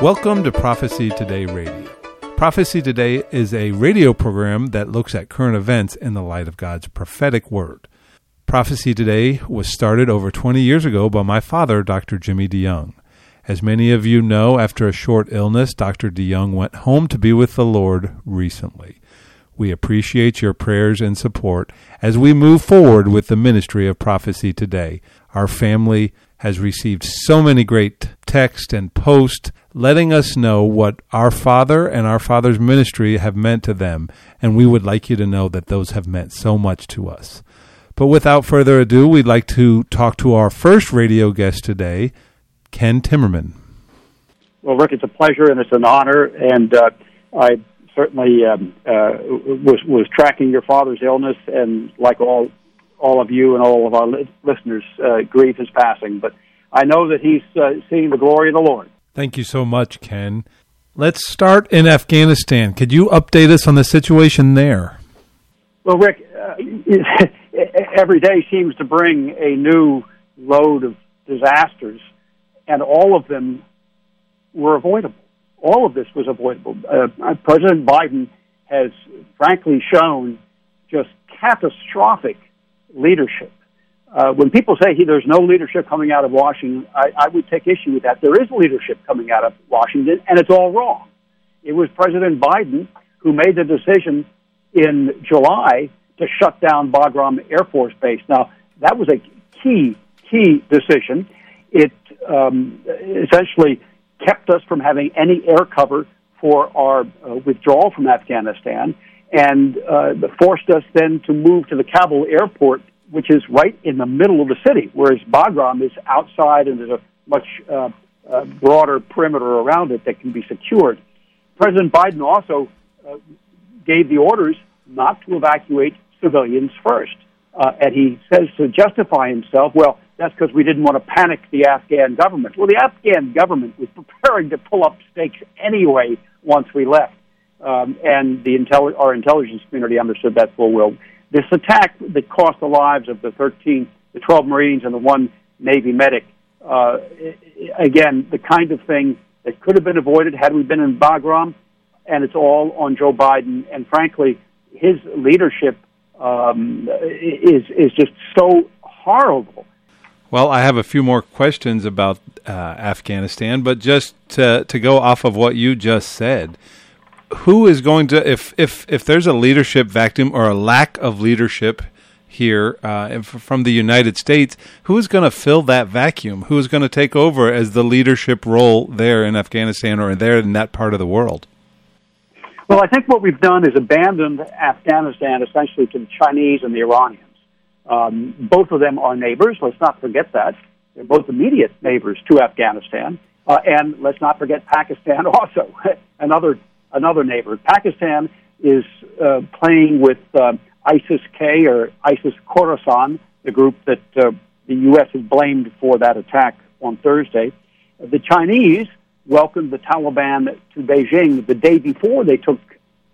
Welcome to Prophecy Today Radio. Prophecy Today is a radio program that looks at current events in the light of God's prophetic word. Prophecy Today was started over 20 years ago by my father, Dr. Jimmy DeYoung. As many of you know, after a short illness, Dr. DeYoung went home to be with the Lord recently. We appreciate your prayers and support as we move forward with the ministry of prophecy today. Our family has received so many great texts and posts letting us know what our Father and our Father's ministry have meant to them, and we would like you to know that those have meant so much to us. But without further ado, we'd like to talk to our first radio guest today, Ken Timmerman. Well, Rick, it's a pleasure and it's an honor, and uh, I certainly um, uh, was was tracking your father's illness, and like all all of you and all of our li- listeners, uh, grief is passing. But I know that he's uh, seeing the glory of the Lord. Thank you so much, Ken. Let's start in Afghanistan. Could you update us on the situation there? Well, Rick, uh, every day seems to bring a new load of disasters, and all of them were avoidable. All of this was avoidable. Uh, President Biden has frankly shown just catastrophic leadership. Uh, when people say he, there's no leadership coming out of Washington, I, I would take issue with that. There is leadership coming out of Washington, and it's all wrong. It was President Biden who made the decision in July to shut down Bagram Air Force Base. Now, that was a key, key decision. It um, essentially kept us from having any air cover for our uh, withdrawal from Afghanistan and uh, forced us then to move to the Kabul airport which is right in the middle of the city, whereas Bagram is outside and there's a much uh, uh, broader perimeter around it that can be secured. President Biden also uh, gave the orders not to evacuate civilians first. Uh, and he says to justify himself, well, that's because we didn't want to panic the Afghan government. Well, the Afghan government was preparing to pull up stakes anyway once we left. Um, and the intel- our intelligence community understood that full well. This attack that cost the lives of the 13, the 12 Marines and the one Navy medic, uh, again, the kind of thing that could have been avoided had we been in Bagram, and it's all on Joe Biden. And frankly, his leadership um, is is just so horrible. Well, I have a few more questions about uh, Afghanistan, but just to to go off of what you just said, who is going to if if if there's a leadership vacuum or a lack of leadership here uh, from the United States, who is going to fill that vacuum? Who is going to take over as the leadership role there in Afghanistan or there in that part of the world? Well, I think what we've done is abandoned Afghanistan essentially to the Chinese and the Iranians. Um, both of them are neighbors. Let's not forget that. They're both immediate neighbors to Afghanistan. Uh, and let's not forget Pakistan also, another another neighbor. Pakistan is uh, playing with uh, ISIS K or ISIS Khorasan, the group that uh, the U.S. has blamed for that attack on Thursday. The Chinese welcomed the Taliban to Beijing the day before they took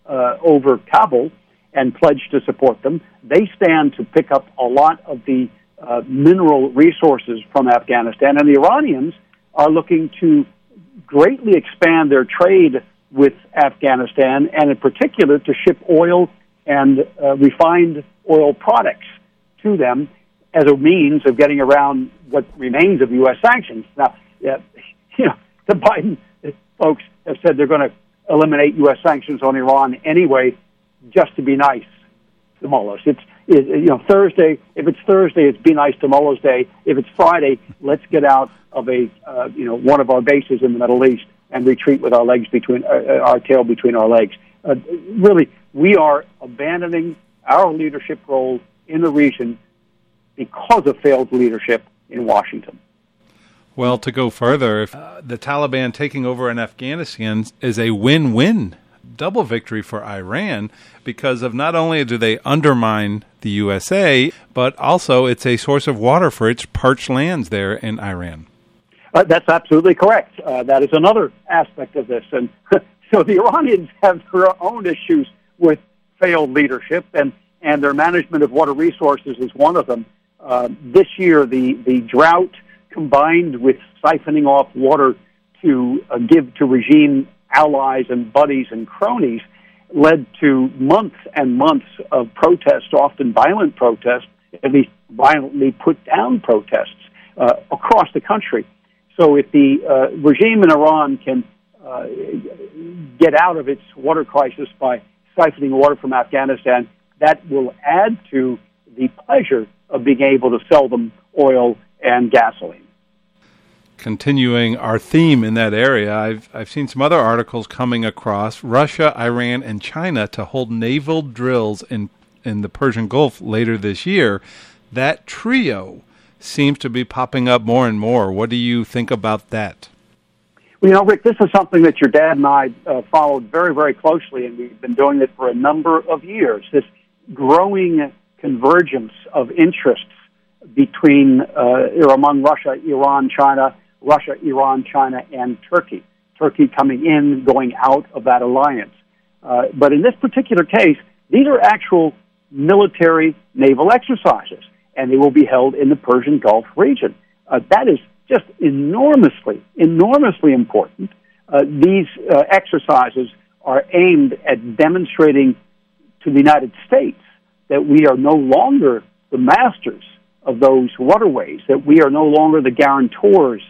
uh, over Kabul and pledged to support them. They stand to pick up a lot of the uh, mineral resources from Afghanistan, and the Iranians are looking to greatly expand their trade with Afghanistan, and in particular to ship oil and uh, refined oil products to them as a means of getting around what remains of U.S. sanctions. Now, yeah, you know, the Biden folks have said they're going to eliminate U.S. sanctions on Iran anyway, just to be nice to Mullahs. It's it, you know Thursday. If it's Thursday, it's be nice to Mullahs Day. If it's Friday, let's get out of a uh, you know one of our bases in the Middle East and retreat with our legs between uh, uh, our tail between our legs. Uh, really, we are abandoning our leadership role in the region because of failed leadership in Washington. Well, to go further, if uh, the Taliban taking over in Afghanistan is a win-win double victory for Iran because of not only do they undermine the USA, but also it's a source of water for its parched lands there in Iran. Uh, that's absolutely correct. Uh, that is another aspect of this. And so the Iranians have their own issues with failed leadership, and, and their management of water resources is one of them. Uh, this year, the, the drought combined with siphoning off water to uh, give to regime allies and buddies and cronies led to months and months of protests, often violent protests, at least violently put down protests uh, across the country. So if the uh, regime in Iran can uh, get out of its water crisis by siphoning water from Afghanistan, that will add to the pleasure of being able to sell them oil and gasoline. Continuing our theme in that area, I've I've seen some other articles coming across Russia, Iran, and China to hold naval drills in in the Persian Gulf later this year. That trio seems to be popping up more and more. What do you think about that? Well, you know, Rick, this is something that your dad and I uh, followed very, very closely, and we've been doing it for a number of years. This growing convergence of interests between uh, among Russia, Iran, China, Russia, Iran, China, and Turkey. Turkey coming in, going out of that alliance. Uh, but in this particular case, these are actual military naval exercises, and they will be held in the Persian Gulf region. Uh, that is just enormously, enormously important. Uh, these uh, exercises are aimed at demonstrating to the United States that we are no longer the masters of those waterways, that we are no longer the guarantors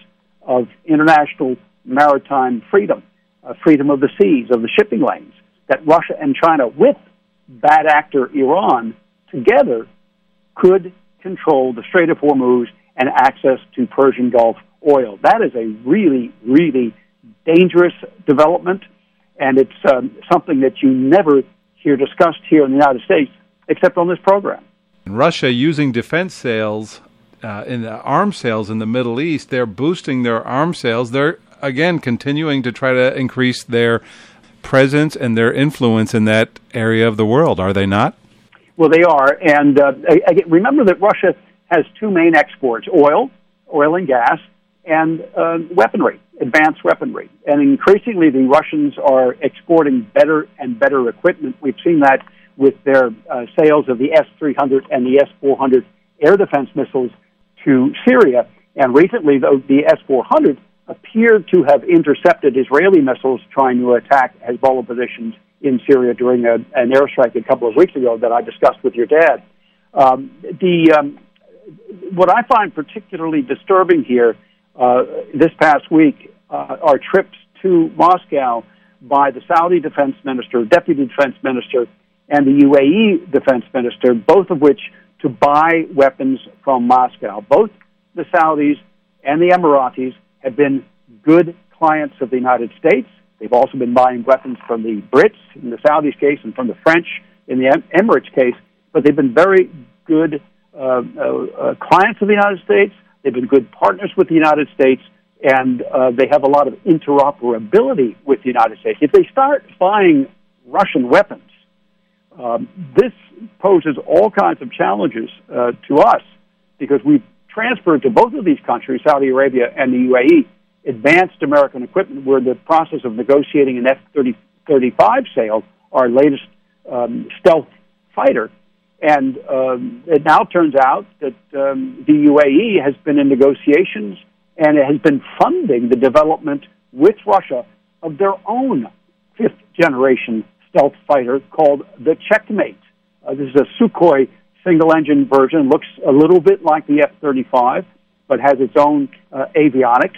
of international maritime freedom, uh, freedom of the seas, of the shipping lanes, that Russia and China, with bad actor Iran, together could control the Strait of Hormuz and access to Persian Gulf oil. That is a really, really dangerous development, and it's um, something that you never hear discussed here in the United States except on this program. Russia using defense sales uh, in the arms sales in the Middle East, they're boosting their arms sales. They're again continuing to try to increase their presence and their influence in that area of the world. Are they not? Well, they are. And uh, I, remember that Russia has two main exports: oil, oil and gas, and uh, weaponry, advanced weaponry. And increasingly, the Russians are exporting better and better equipment. We've seen that with their uh, sales of the S 300 and the S 400 air defense missiles to Syria. And recently, though, the S 400 appeared to have intercepted Israeli missiles trying to attack Hezbollah positions in Syria during a, an airstrike a couple of weeks ago that I discussed with your dad. Um, the um, what I find particularly disturbing here uh, this past week uh, are trips to Moscow by the Saudi defense minister, deputy defense minister, and the UAE defense minister, both of which to buy weapons from Moscow. Both the Saudis and the Emiratis have been good clients of the United States. They've also been buying weapons from the Brits in the Saudis case and from the French in the Emirates case, but they've been very good uh, uh, uh, clients of the United States. They've been good partners with the United States, and uh, they have a lot of interoperability with the United States. If they start buying Russian weapons, um, this poses all kinds of challenges uh, to us because we've transferred to both of these countries, Saudi Arabia and the UAE, advanced American equipment. We're in the process of negotiating an F 35 sale, our latest um, stealth fighter. And um, it now turns out that um, the UAE has been in negotiations and it has been funding the development with Russia of their own fifth generation stealth fighter called the Checkmate. Uh, this is a Sukhoi single engine version, looks a little bit like the F 35, but has its own uh, avionics.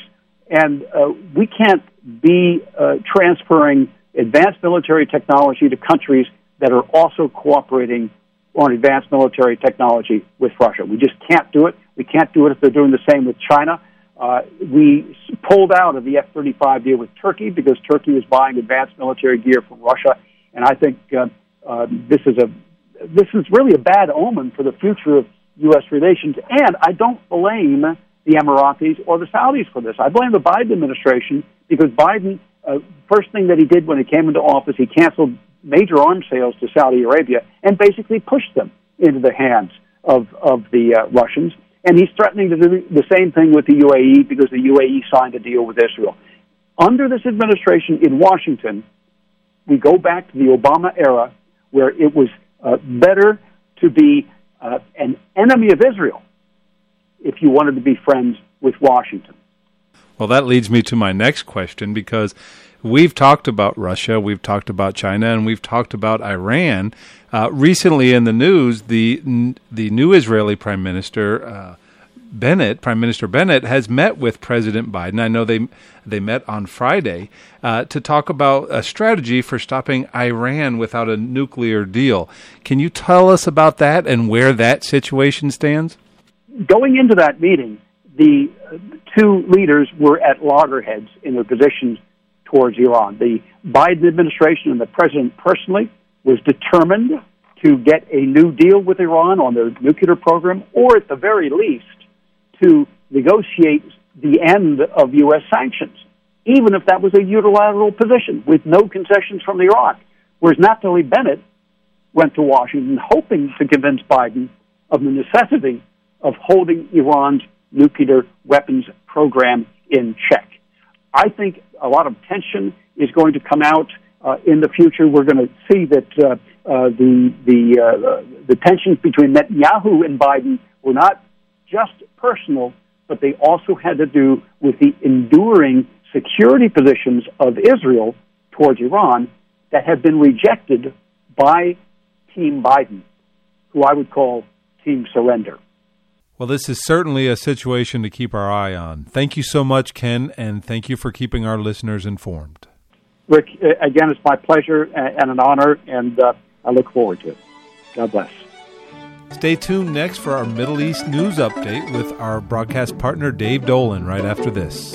And uh, we can't be uh, transferring advanced military technology to countries that are also cooperating on advanced military technology with Russia. We just can't do it. We can't do it if they're doing the same with China. Uh, we pulled out of the F 35 deal with Turkey because Turkey was buying advanced military gear from Russia and I think uh, uh, this is a this is really a bad omen for the future of U.S. relations. And I don't blame the Emiratis or the Saudis for this. I blame the Biden administration because Biden, uh, first thing that he did when he came into office, he canceled major arms sales to Saudi Arabia and basically pushed them into the hands of of the uh, Russians. And he's threatening to do the same thing with the UAE because the UAE signed a deal with Israel. Under this administration in Washington, we go back to the Obama era where it was uh, better to be uh, an enemy of Israel if you wanted to be friends with Washington. Well, that leads me to my next question because we've talked about Russia, we've talked about China, and we've talked about Iran. Uh, recently in the news, the the new Israeli Prime Minister uh, Bennett, Prime Minister Bennett, has met with President Biden. I know they they met on Friday uh, to talk about a strategy for stopping Iran without a nuclear deal. Can you tell us about that and where that situation stands? Going into that meeting, the uh, two leaders were at loggerheads in their positions towards Iran. The Biden administration and the president personally was determined to get a new deal with Iran on their nuclear program, or at the very least, to negotiate the end of U.S. sanctions, even if that was a unilateral position with no concessions from Iran. Whereas Naftali Bennett went to Washington hoping to convince Biden of the necessity of holding Iran's nuclear weapons program in check. I think a lot of tension is going to come out uh, in the future. We're going to see that uh, uh, the the uh, the tensions between Netanyahu and Biden were not just personal, but they also had to do with the enduring security positions of Israel towards Iran that have been rejected by Team Biden, who I would call Team Surrender. Well, this is certainly a situation to keep our eye on. Thank you so much, Ken, and thank you for keeping our listeners informed. Rick, again, it's my pleasure and an honor, and uh, I look forward to it. God bless. Stay tuned next for our Middle East news update with our broadcast partner, Dave Dolan, right after this.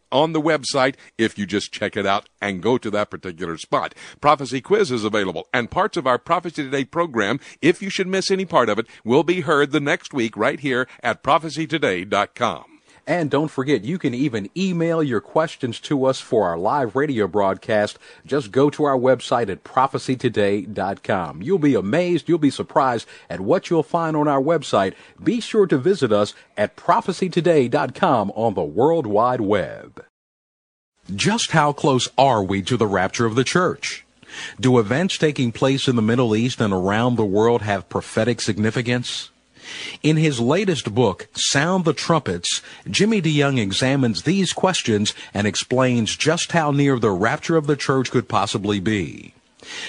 on the website if you just check it out and go to that particular spot. Prophecy quiz is available, and parts of our Prophecy Today program, if you should miss any part of it, will be heard the next week right here at prophecytoday.com. And don't forget, you can even email your questions to us for our live radio broadcast. Just go to our website at prophecytoday.com. You'll be amazed, you'll be surprised at what you'll find on our website. Be sure to visit us at prophecytoday.com on the World Wide Web. Just how close are we to the rapture of the church? Do events taking place in the Middle East and around the world have prophetic significance? In his latest book, Sound the Trumpets, Jimmy DeYoung examines these questions and explains just how near the rapture of the church could possibly be.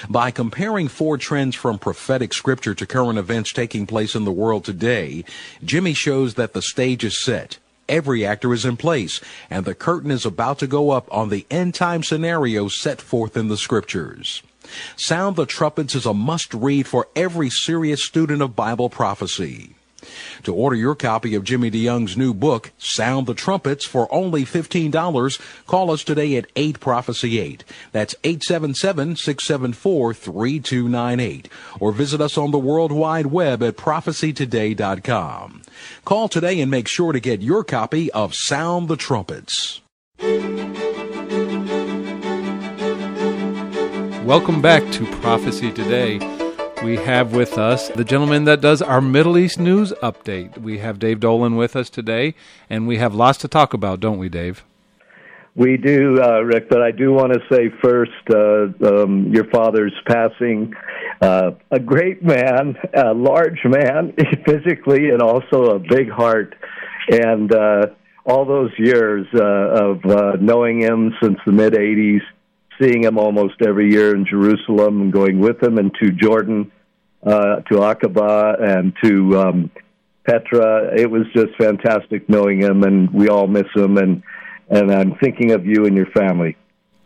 By comparing four trends from prophetic scripture to current events taking place in the world today, Jimmy shows that the stage is set. Every actor is in place, and the curtain is about to go up on the end time scenario set forth in the scriptures. Sound the Trumpets is a must read for every serious student of Bible prophecy. To order your copy of Jimmy DeYoung's new book, Sound the Trumpets, for only $15, call us today at 8 Prophecy 8. That's 877-674-3298. Or visit us on the World Wide Web at prophecytoday.com. Call today and make sure to get your copy of Sound the Trumpets. Welcome back to Prophecy Today we have with us the gentleman that does our Middle East news update. We have Dave Dolan with us today, and we have lots to talk about, don't we, Dave? We do, uh, Rick, but I do want to say first uh, um, your father's passing. Uh, a great man, a large man physically, and also a big heart. And uh, all those years uh, of uh, knowing him since the mid 80s seeing him almost every year in Jerusalem and going with him and to Jordan, uh, to Aqaba and to um, Petra. It was just fantastic knowing him, and we all miss him. And and I'm thinking of you and your family.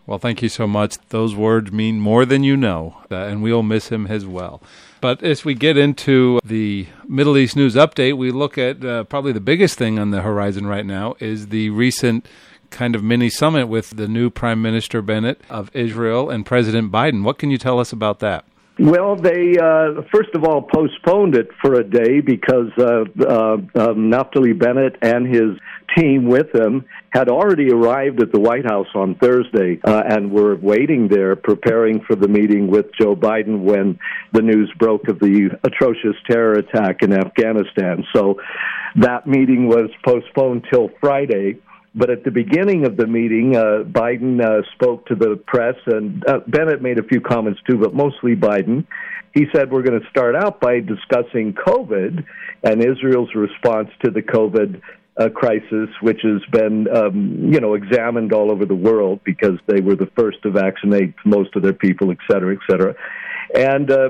Well, thank you so much. Those words mean more than you know, uh, and we'll miss him as well. But as we get into the Middle East news update, we look at uh, probably the biggest thing on the horizon right now is the recent kind of mini summit with the new Prime Minister Bennett of Israel and President Biden. What can you tell us about that? Well, they uh, first of all postponed it for a day because uh, uh, um, Naftali Bennett and his team with him had already arrived at the White House on Thursday uh, and were waiting there, preparing for the meeting with Joe Biden when the news broke of the atrocious terror attack in Afghanistan. So that meeting was postponed till Friday. But at the beginning of the meeting, uh, Biden uh, spoke to the press, and uh, Bennett made a few comments too, but mostly Biden. He said, We're going to start out by discussing COVID and Israel's response to the COVID uh, crisis, which has been, um, you know, examined all over the world because they were the first to vaccinate most of their people, et cetera, et cetera. And, uh,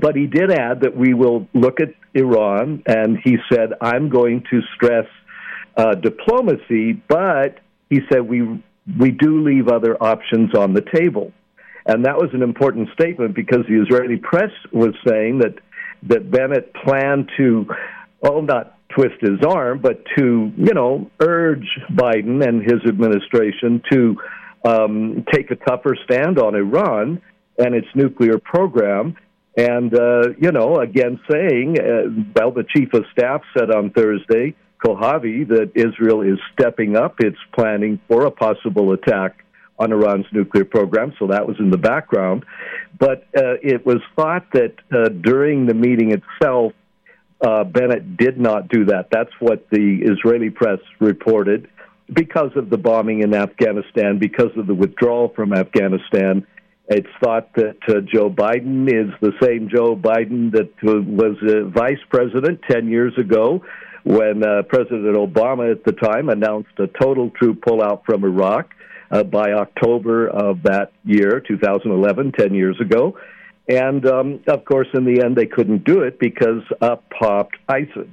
but he did add that we will look at Iran, and he said, I'm going to stress uh, diplomacy, but he said we we do leave other options on the table, and that was an important statement because the Israeli press was saying that that Bennett planned to, well, not twist his arm, but to you know urge Biden and his administration to um, take a tougher stand on Iran and its nuclear program. And uh, you know, again, saying, uh, well, the chief of staff said on Thursday Kohavi that Israel is stepping up its planning for a possible attack on Iran's nuclear program, so that was in the background. But uh, it was thought that uh, during the meeting itself, uh, Bennett did not do that. That's what the Israeli press reported because of the bombing in Afghanistan, because of the withdrawal from Afghanistan. It's thought that uh, Joe Biden is the same Joe Biden that uh, was uh, vice president 10 years ago when uh, President Obama at the time announced a total troop pullout from Iraq uh, by October of that year, 2011, 10 years ago. And um, of course, in the end, they couldn't do it because up popped ISIS.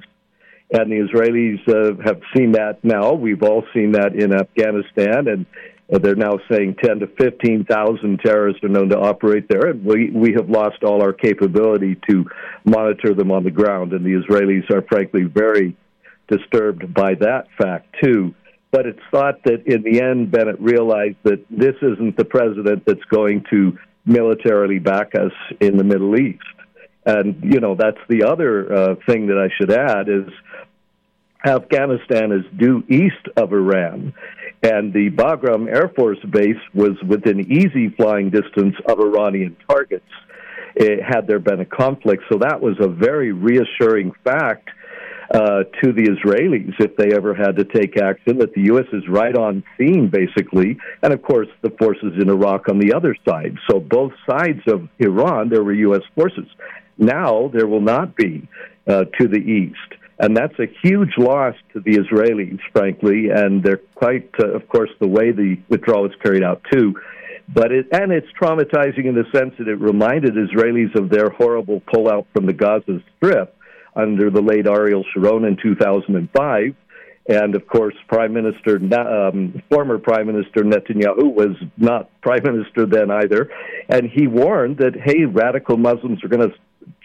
And the Israelis uh, have seen that now. We've all seen that in Afghanistan, and they're now saying 10 to 15,000 terrorists are known to operate there, and we, we have lost all our capability to monitor them on the ground. And the Israelis are frankly very disturbed by that fact, too. But it's thought that in the end, Bennett realized that this isn't the president that's going to militarily back us in the Middle East. And, you know, that's the other uh, thing that I should add is Afghanistan is due east of Iran, and the Bagram Air Force Base was within easy flying distance of Iranian targets it, had there been a conflict. So that was a very reassuring fact uh, to the Israelis if they ever had to take action, that the U.S. is right on scene, basically, and of course the forces in Iraq on the other side. So both sides of Iran, there were U.S. forces. Now there will not be uh, to the east. And that's a huge loss to the Israelis, frankly, and they're quite, uh, of course, the way the withdrawal is carried out, too. But it, and it's traumatizing in the sense that it reminded Israelis of their horrible pullout from the Gaza Strip under the late Ariel Sharon in 2005. And of course, Prime Minister, um, former Prime Minister Netanyahu was not Prime Minister then either. And he warned that, hey, radical Muslims are going to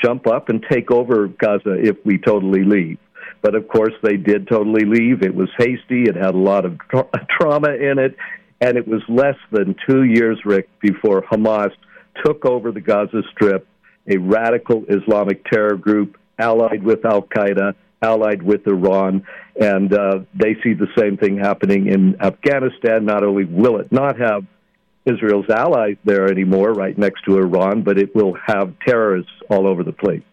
jump up and take over Gaza if we totally leave. But of course, they did totally leave. It was hasty, it had a lot of tra- trauma in it. And it was less than two years, Rick, before Hamas took over the Gaza Strip, a radical Islamic terror group allied with Al Qaeda, allied with Iran, and uh, they see the same thing happening in Afghanistan. Not only will it not have Israel's allies there anymore, right next to Iran, but it will have terrorists all over the place.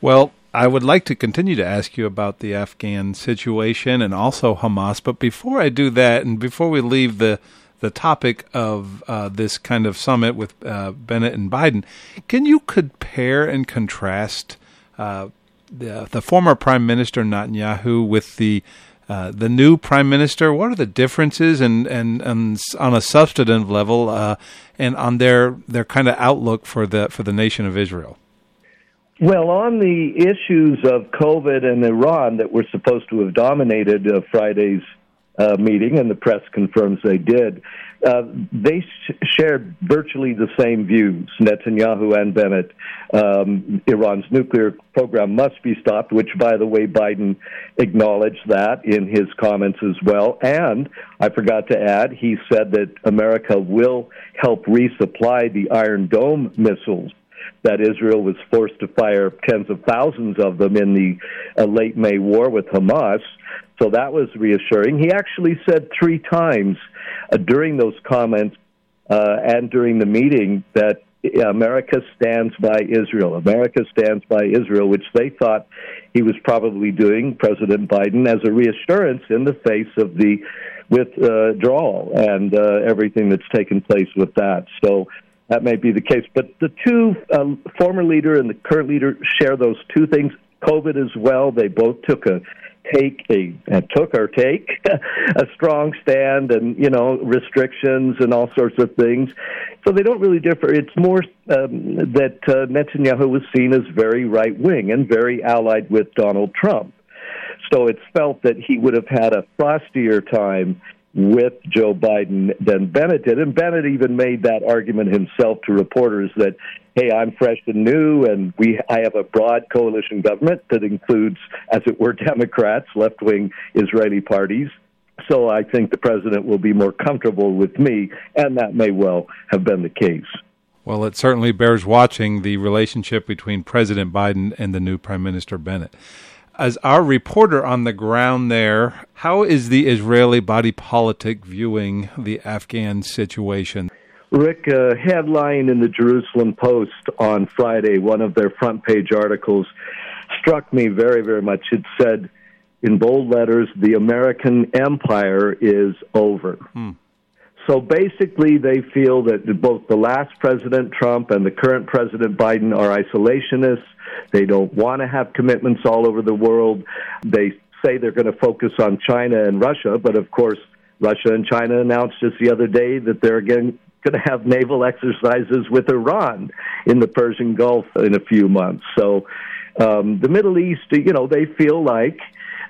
Well, I would like to continue to ask you about the Afghan situation and also Hamas, but before I do that, and before we leave the the topic of uh, this kind of summit with uh, Bennett and Biden, can you compare and contrast uh, the, the former Prime Minister Netanyahu with the uh, the new prime minister. What are the differences, and and, and on a substantive level, uh, and on their their kind of outlook for the for the nation of Israel? Well, on the issues of COVID and Iran that were supposed to have dominated uh, Friday's uh, meeting, and the press confirms they did. Uh, they sh- shared virtually the same views, Netanyahu and Bennett. Um, Iran's nuclear program must be stopped, which, by the way, Biden acknowledged that in his comments as well. And I forgot to add, he said that America will help resupply the Iron Dome missiles that Israel was forced to fire tens of thousands of them in the uh, late May war with Hamas. So that was reassuring. He actually said three times during those comments uh, and during the meeting that America stands by Israel. America stands by Israel, which they thought he was probably doing, President Biden, as a reassurance in the face of the withdrawal and uh, everything that's taken place with that. So that may be the case. But the two, uh, former leader and the current leader, share those two things. COVID as well. They both took a take a uh, took or take a strong stand and you know restrictions and all sorts of things. So they don't really differ. It's more um, that uh, Netanyahu was seen as very right wing and very allied with Donald Trump. So it's felt that he would have had a frostier time with Joe Biden than Bennett did. And Bennett even made that argument himself to reporters that, hey, I'm fresh and new, and we I have a broad coalition government that includes, as it were, Democrats, left wing Israeli parties. So I think the president will be more comfortable with me, and that may well have been the case. Well, it certainly bears watching the relationship between President Biden and the new Prime Minister Bennett as our reporter on the ground there, how is the Israeli body politic viewing the Afghan situation? Rick, a headline in the Jerusalem Post on Friday, one of their front page articles, struck me very, very much. It said in bold letters, the American empire is over. Hmm. So basically, they feel that both the last President Trump and the current President Biden are isolationists. They don't want to have commitments all over the world. They say they're going to focus on China and Russia, but of course, Russia and China announced just the other day that they're again going to have naval exercises with Iran in the Persian Gulf in a few months. So um, the Middle East, you know, they feel like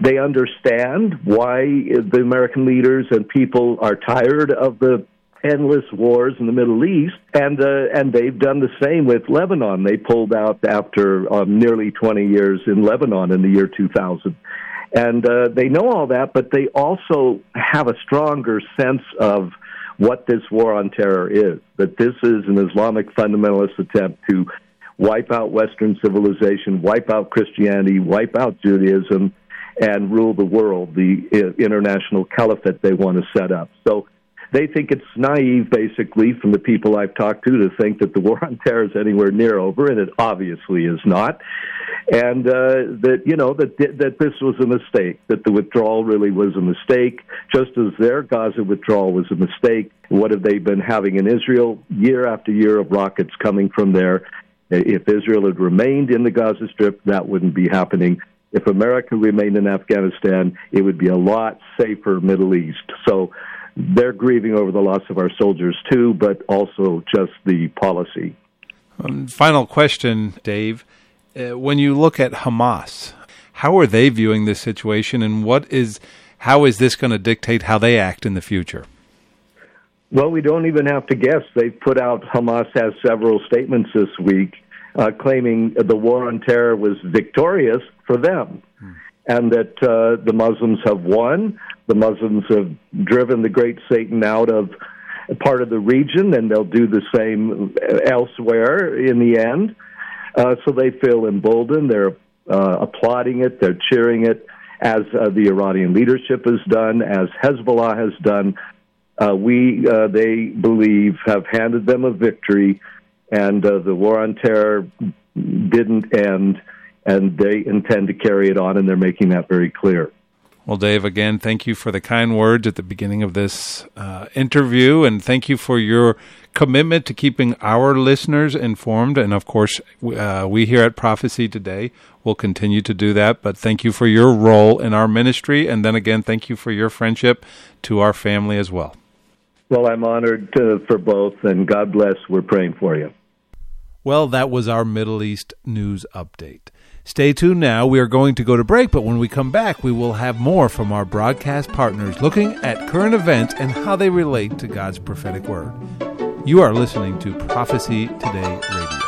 they understand why the American leaders and people are tired of the endless wars in the Middle East, and uh, and they've done the same with Lebanon. They pulled out after um, nearly 20 years in Lebanon in the year 2000, and uh, they know all that, but they also have a stronger sense of what this war on terror is. That this is an Islamic fundamentalist attempt to wipe out Western civilization, wipe out Christianity, wipe out Judaism, and rule the world, the international caliphate they want to set up. So they think it's naive, basically, from the people I've talked to, to think that the war on terror is anywhere near over, and it obviously is not. And uh, that you know that that this was a mistake, that the withdrawal really was a mistake, just as their Gaza withdrawal was a mistake. What have they been having in Israel year after year of rockets coming from there? If Israel had remained in the Gaza Strip, that wouldn't be happening if America remained in Afghanistan, it would be a lot safer Middle East. So they're grieving over the loss of our soldiers too, but also just the policy. Um, final question, Dave. Uh, when you look at Hamas, how are they viewing this situation, and what is how is this going to dictate how they act in the future? Well, we don't even have to guess. They've put out Hamas has several statements this week uh, claiming the war on terror was victorious for them. And that uh, the Muslims have won. The Muslims have driven the great Satan out of part of the region, and they'll do the same elsewhere in the end. Uh, so they feel emboldened. They're uh, applauding it. They're cheering it, as uh, the Iranian leadership has done, as Hezbollah has done. Uh, we, uh, they believe, have handed them a victory and the war on terror didn't end, and they intend to carry it on, and they're making that very clear. Well, Dave, again, thank you for the kind words at the beginning of this uh, interview, and thank you for your commitment to keeping our listeners informed. And of course, uh, we here at Prophecy Today will continue to do that. But thank you for your role in our ministry, and then again, thank you for your friendship to our family as well. Well, I'm honored to, for both, and God bless. We're praying for you. Well, that was our Middle East news update. Stay tuned now. We are going to go to break, but when we come back, we will have more from our broadcast partners looking at current events and how they relate to God's prophetic word. You are listening to Prophecy Today Radio.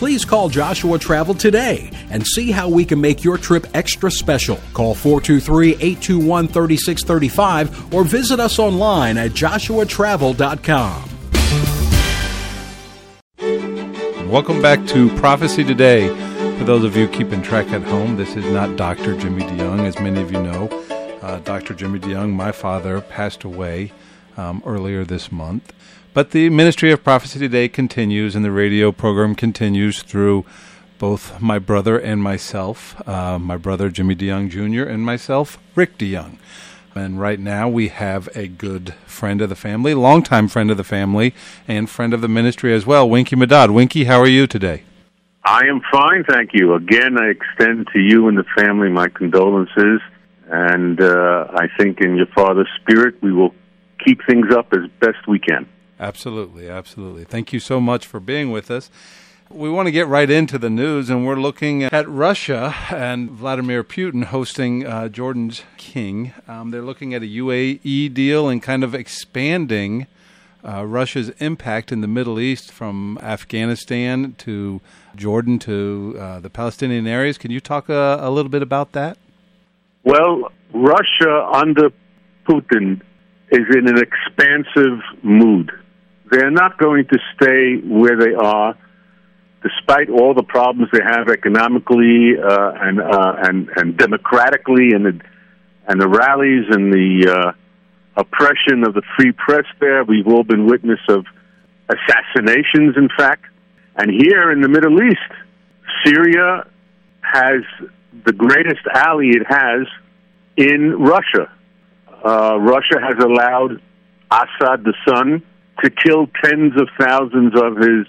please call Joshua Travel today and see how we can make your trip extra special. Call 423 821 3635 or visit us online at joshuatravel.com. Welcome back to Prophecy Today. For those of you keeping track at home, this is not Dr. Jimmy DeYoung, as many of you know. Uh, Dr. Jimmy DeYoung, my father, passed away um, earlier this month. But the Ministry of Prophecy Today continues, and the radio program continues through both my brother and myself, uh, my brother Jimmy DeYoung Jr., and myself, Rick DeYoung. And right now we have a good friend of the family, longtime friend of the family, and friend of the ministry as well, Winky Madad. Winky, how are you today? I am fine, thank you. Again, I extend to you and the family my condolences, and uh, I think in your father's spirit we will keep things up as best we can. Absolutely, absolutely. Thank you so much for being with us. We want to get right into the news, and we're looking at Russia and Vladimir Putin hosting uh, Jordan's king. Um, they're looking at a UAE deal and kind of expanding uh, Russia's impact in the Middle East from Afghanistan to Jordan to uh, the Palestinian areas. Can you talk uh, a little bit about that? Well, Russia under Putin is in an expansive mood. They're not going to stay where they are, despite all the problems they have economically uh, and uh, and and democratically, and the and the rallies and the uh, oppression of the free press. There, we've all been witness of assassinations, in fact. And here in the Middle East, Syria has the greatest ally it has in Russia. Uh, Russia has allowed Assad, the son, to kill tens of thousands of his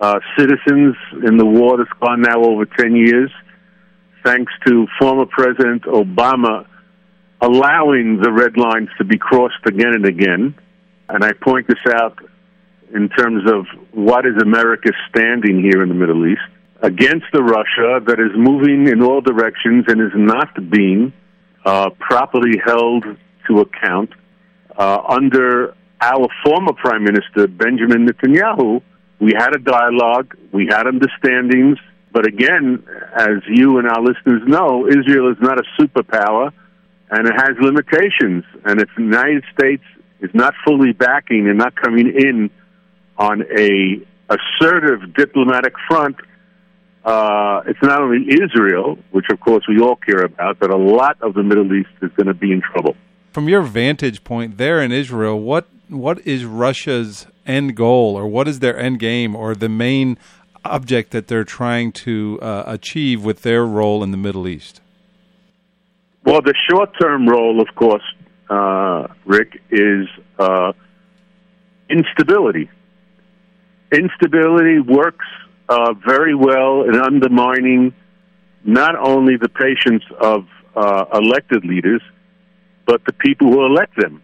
uh, citizens in the war that's gone now over 10 years, thanks to former President Obama allowing the red lines to be crossed again and again. And I point this out in terms of what is America standing here in the Middle East against the Russia that is moving in all directions and is not being uh, properly held to account uh, under our former Prime Minister, Benjamin Netanyahu, we had a dialogue, we had understandings, but again, as you and our listeners know, Israel is not a superpower and it has limitations. And if the United States is not fully backing and not coming in on a assertive diplomatic front, uh, it's not only Israel, which of course we all care about, but a lot of the Middle East is going to be in trouble. From your vantage point there in Israel, what what is Russia's end goal, or what is their end game, or the main object that they're trying to uh, achieve with their role in the Middle East? Well, the short term role, of course, uh, Rick, is uh, instability. Instability works uh, very well in undermining not only the patience of uh, elected leaders, but the people who elect them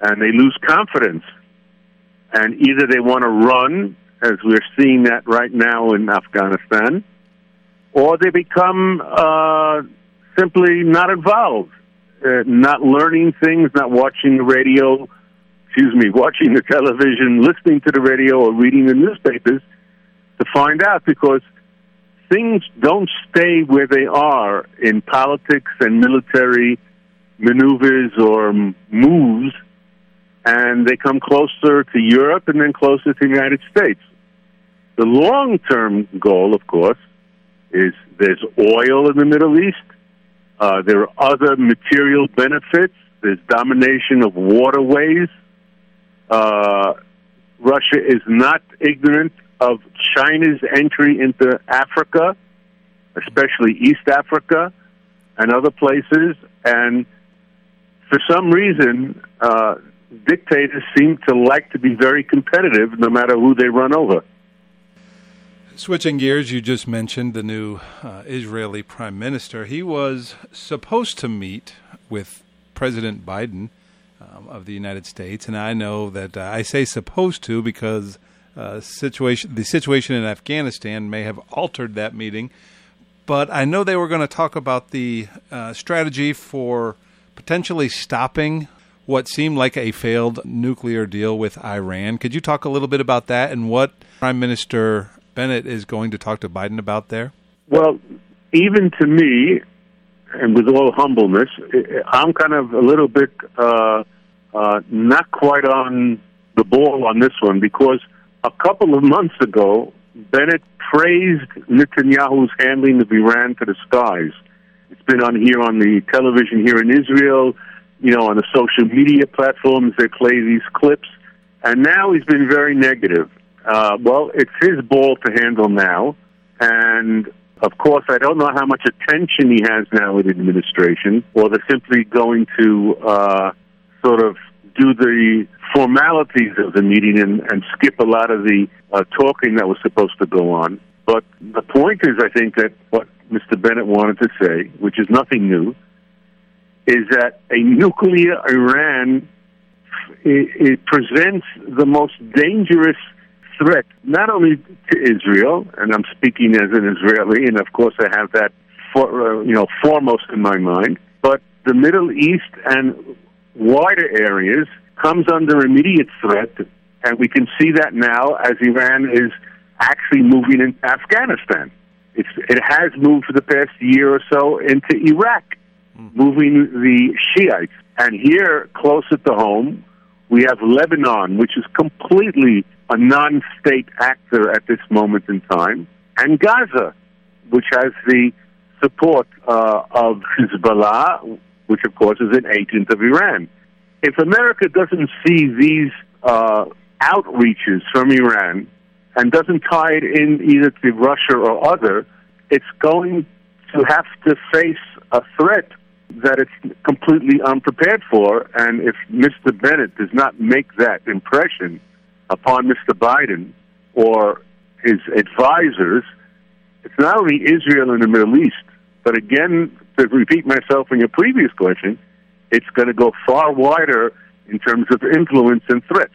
and they lose confidence. And either they want to run, as we're seeing that right now in Afghanistan, or they become uh, simply not involved, uh, not learning things, not watching the radio, excuse me, watching the television, listening to the radio, or reading the newspapers to find out because things don't stay where they are in politics and military maneuvers or moves, and they come closer to Europe and then closer to the United States. The long term goal, of course, is there's oil in the Middle East. Uh, there are other material benefits. There's domination of waterways. Uh, Russia is not ignorant of China's entry into Africa, especially East Africa and other places. And for some reason, uh, dictators seem to like to be very competitive no matter who they run over. Switching gears, you just mentioned the new uh, Israeli prime minister. He was supposed to meet with President Biden um, of the United States, and I know that uh, I say supposed to because uh, situation the situation in Afghanistan may have altered that meeting. But I know they were going to talk about the uh, strategy for potentially stopping what seemed like a failed nuclear deal with Iran. Could you talk a little bit about that and what Prime Minister Bennett is going to talk to Biden about there? Well, even to me, and with all humbleness, I'm kind of a little bit uh, uh, not quite on the ball on this one because a couple of months ago, Bennett praised Netanyahu's handling of Iran to the skies. Been on here on the television here in Israel, you know, on the social media platforms. They play these clips, and now he's been very negative. Uh, well, it's his ball to handle now, and of course, I don't know how much attention he has now with the administration, or they're simply going to uh, sort of do the formalities of the meeting and, and skip a lot of the uh, talking that was supposed to go on. But the point is, I think that what Mr. Bennett wanted to say, which is nothing new, is that a nuclear Iran it, it presents the most dangerous threat, not only to Israel, and I'm speaking as an Israeli, and of course I have that for, uh, you know foremost in my mind, but the Middle East and wider areas comes under immediate threat, and we can see that now as Iran is actually moving into Afghanistan. It's, it has moved for the past year or so into Iraq, mm. moving the Shiites. And here, closer to home, we have Lebanon, which is completely a non state actor at this moment in time, and Gaza, which has the support uh, of Hezbollah, which of course is an agent of Iran. If America doesn't see these uh, outreaches from Iran and doesn't tie it in either to Russia or other, it's going to have to face a threat that it's completely unprepared for. And if Mr. Bennett does not make that impression upon Mr. Biden or his advisors, it's not only Israel and the Middle East, but again, to repeat myself in your previous question, it's going to go far wider in terms of influence and threats.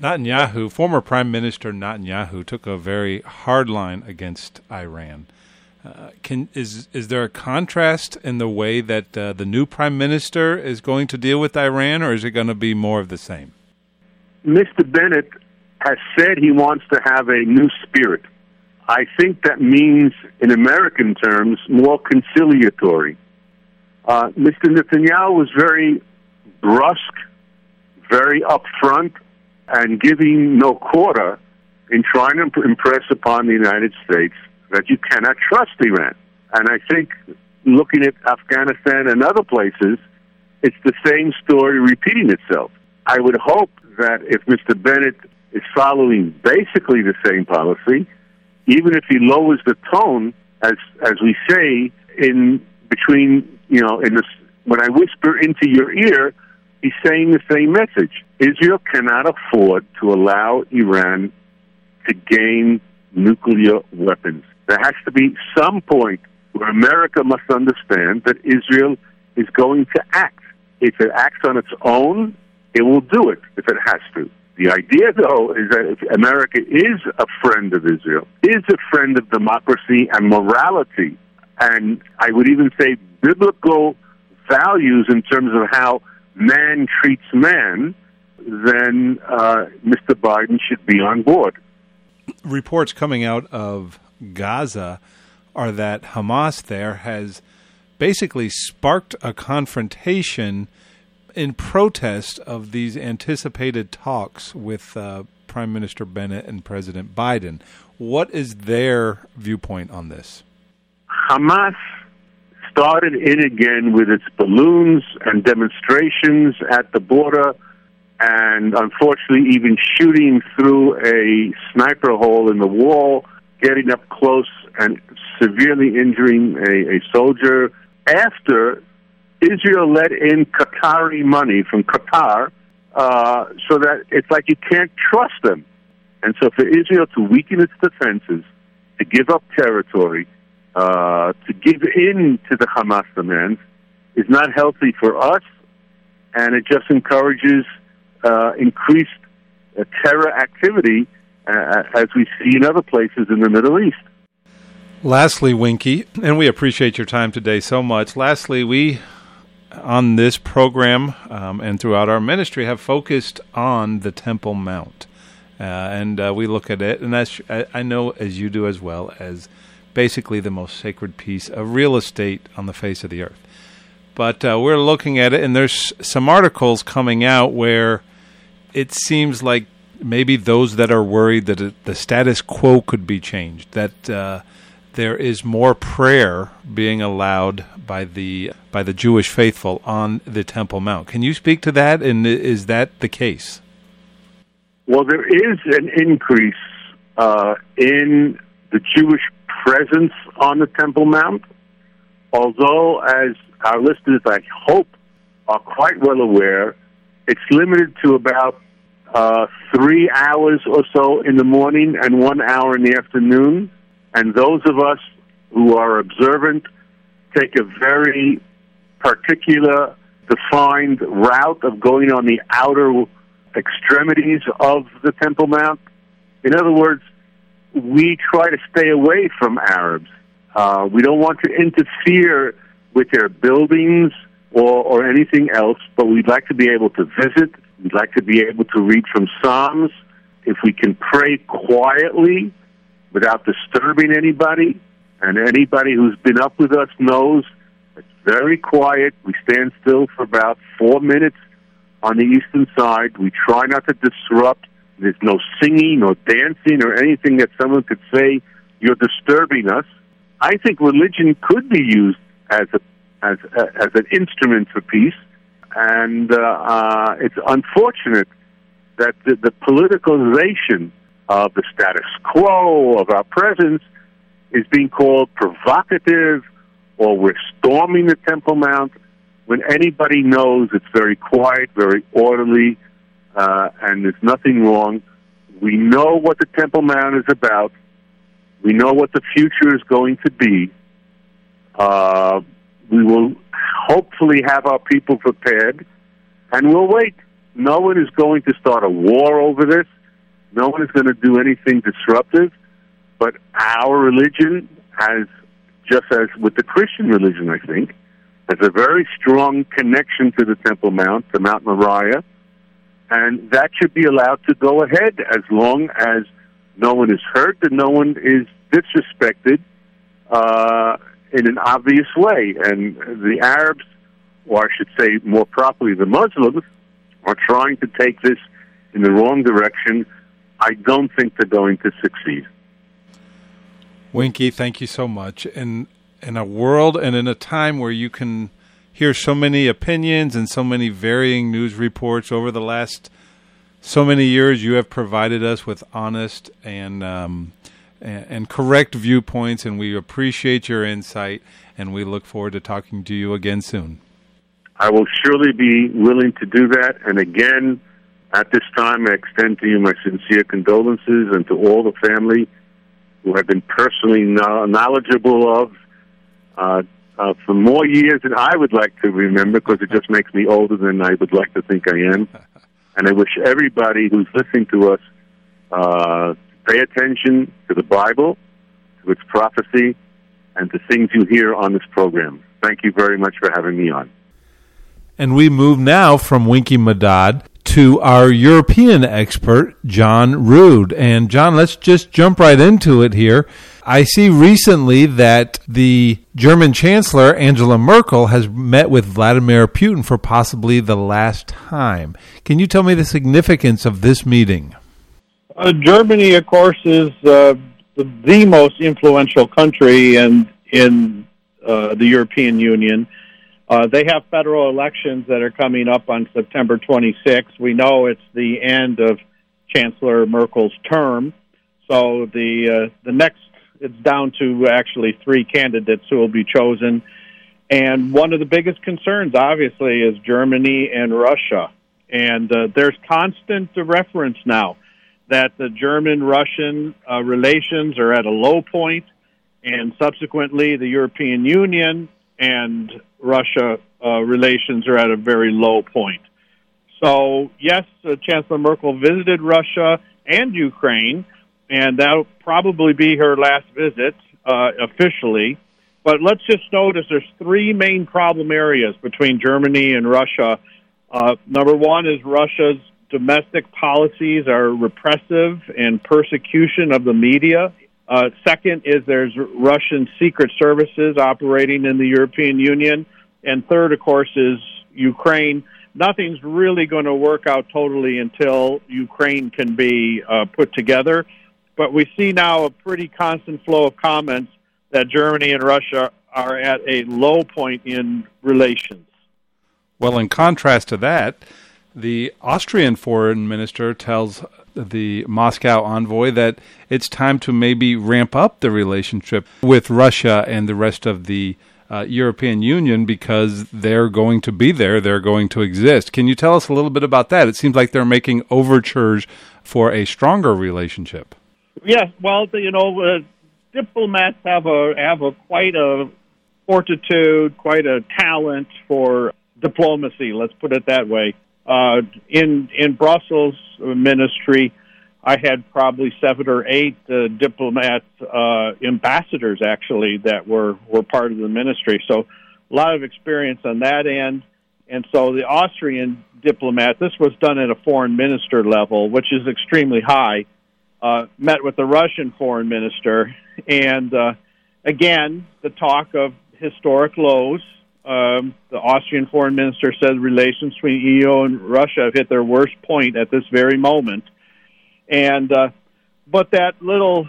Netanyahu, former Prime Minister Netanyahu, took a very hard line against Iran. Uh, can is is there a contrast in the way that uh, the new prime minister is going to deal with Iran, or is it going to be more of the same? Mr. Bennett has said he wants to have a new spirit. I think that means, in American terms, more conciliatory. Uh, Mr. Netanyahu was very brusque, very upfront, and giving no quarter in trying to impress upon the United States that you cannot trust Iran. And I think looking at Afghanistan and other places, it's the same story repeating itself. I would hope that if Mr. Bennett is following basically the same policy, even if he lowers the tone, as as we say in between, you know, in this when I whisper into your ear, he's saying the same message. Israel cannot afford to allow Iran to gain nuclear weapons. There has to be some point where America must understand that Israel is going to act. If it acts on its own, it will do it if it has to. The idea, though, is that if America is a friend of Israel, is a friend of democracy and morality, and I would even say biblical values in terms of how man treats man, then uh, Mr. Biden should be on board. Reports coming out of Gaza are that Hamas there has basically sparked a confrontation in protest of these anticipated talks with uh, Prime Minister Bennett and President Biden. What is their viewpoint on this? Hamas started in again with its balloons and demonstrations at the border, and unfortunately, even shooting through a sniper hole in the wall, getting up close and severely injuring a, a soldier. After Israel let in Qatari money from Qatar, uh, so that it's like you can't trust them. And so, for Israel to weaken its defenses, to give up territory, uh, to give in to the Hamas demands is not healthy for us, and it just encourages uh, increased uh, terror activity uh, as we see in other places in the Middle East. Lastly, Winky, and we appreciate your time today so much. Lastly, we on this program um, and throughout our ministry have focused on the Temple Mount. Uh, and uh, we look at it, and that's, I know as you do as well, as basically the most sacred piece of real estate on the face of the earth. But uh, we're looking at it, and there's some articles coming out where it seems like maybe those that are worried that it, the status quo could be changed, that uh, there is more prayer being allowed by the by the Jewish faithful on the Temple Mount. Can you speak to that? And is that the case? Well, there is an increase uh, in the Jewish presence on the Temple Mount, although, as our listeners, I hope, are quite well aware, it's limited to about uh, three hours or so in the morning and one hour in the afternoon. And those of us who are observant take a very particular, defined route of going on the outer extremities of the Temple Mount. In other words, we try to stay away from Arabs. Uh, we don't want to interfere with their buildings or, or anything else, but we'd like to be able to visit. We'd like to be able to read from Psalms. If we can pray quietly without disturbing anybody, and anybody who's been up with us knows it's very quiet. We stand still for about four minutes on the eastern side. We try not to disrupt there's no singing or dancing or anything that someone could say you're disturbing us. I think religion could be used as a as a, as an instrument for peace, and uh, uh, it's unfortunate that the, the politicalization of the status quo of our presence is being called provocative, or we're storming the Temple Mount. When anybody knows it's very quiet, very orderly, uh, and there's nothing wrong. We know what the Temple Mount is about. We know what the future is going to be. Uh, we will hopefully have our people prepared, and we'll wait. No one is going to start a war over this. No one is going to do anything disruptive. But our religion has, just as with the Christian religion, I think, has a very strong connection to the Temple Mount, to Mount Moriah and that should be allowed to go ahead as long as no one is hurt and no one is disrespected uh, in an obvious way. And the Arabs, or I should say more properly, the Muslims, are trying to take this in the wrong direction. I don't think they're going to succeed. Winky, thank you so much. In in a world and in a time where you can hear so many opinions and so many varying news reports over the last so many years. You have provided us with honest and um, and, and correct viewpoints, and we appreciate your insight. And we look forward to talking to you again soon. I will surely be willing to do that. And again, at this time, I extend to you my sincere condolences and to all the family who have been personally knowledgeable of uh, uh, for more years than I would like to remember because it just makes me older than I would like to think I am. And I wish everybody who's listening to us uh, pay attention to the Bible, to its prophecy, and to things you hear on this program. Thank you very much for having me on. And we move now from Winky Madad to our European expert, John Rood. And John, let's just jump right into it here. I see recently that the German Chancellor Angela Merkel has met with Vladimir Putin for possibly the last time. Can you tell me the significance of this meeting? Uh, Germany, of course, is uh, the, most influential country in in uh, the European Union. Uh, they have federal elections that are coming up on September 26th. We know it's the end of Chancellor Merkel's term, so the uh, the next it's down to actually three candidates who will be chosen. And one of the biggest concerns, obviously, is Germany and Russia. And uh, there's constant reference now that the German Russian uh, relations are at a low point, and subsequently, the European Union and Russia uh, relations are at a very low point. So, yes, uh, Chancellor Merkel visited Russia and Ukraine, and that'll probably be her last visit uh, officially. But let's just notice there's three main problem areas between Germany and Russia. Uh, number one is Russia's domestic policies are repressive and persecution of the media. Uh, second is there's Russian secret services operating in the European Union. And third, of course, is Ukraine. Nothing's really going to work out totally until Ukraine can be uh, put together. But we see now a pretty constant flow of comments that Germany and Russia are at a low point in relations. Well, in contrast to that, the Austrian foreign minister tells the Moscow envoy that it's time to maybe ramp up the relationship with Russia and the rest of the uh, European Union because they're going to be there, they're going to exist. Can you tell us a little bit about that? It seems like they're making overtures for a stronger relationship. Yes, well, you know, uh, diplomats have a have a quite a fortitude, quite a talent for diplomacy. Let's put it that way. Uh, in in Brussels ministry, I had probably seven or eight uh, diplomat uh, ambassadors actually that were were part of the ministry. So a lot of experience on that end. And so the Austrian diplomat, this was done at a foreign minister level, which is extremely high. Uh, met with the Russian foreign minister, and uh, again the talk of historic lows um, the Austrian foreign minister said relations between EU and Russia have hit their worst point at this very moment. And uh, but that little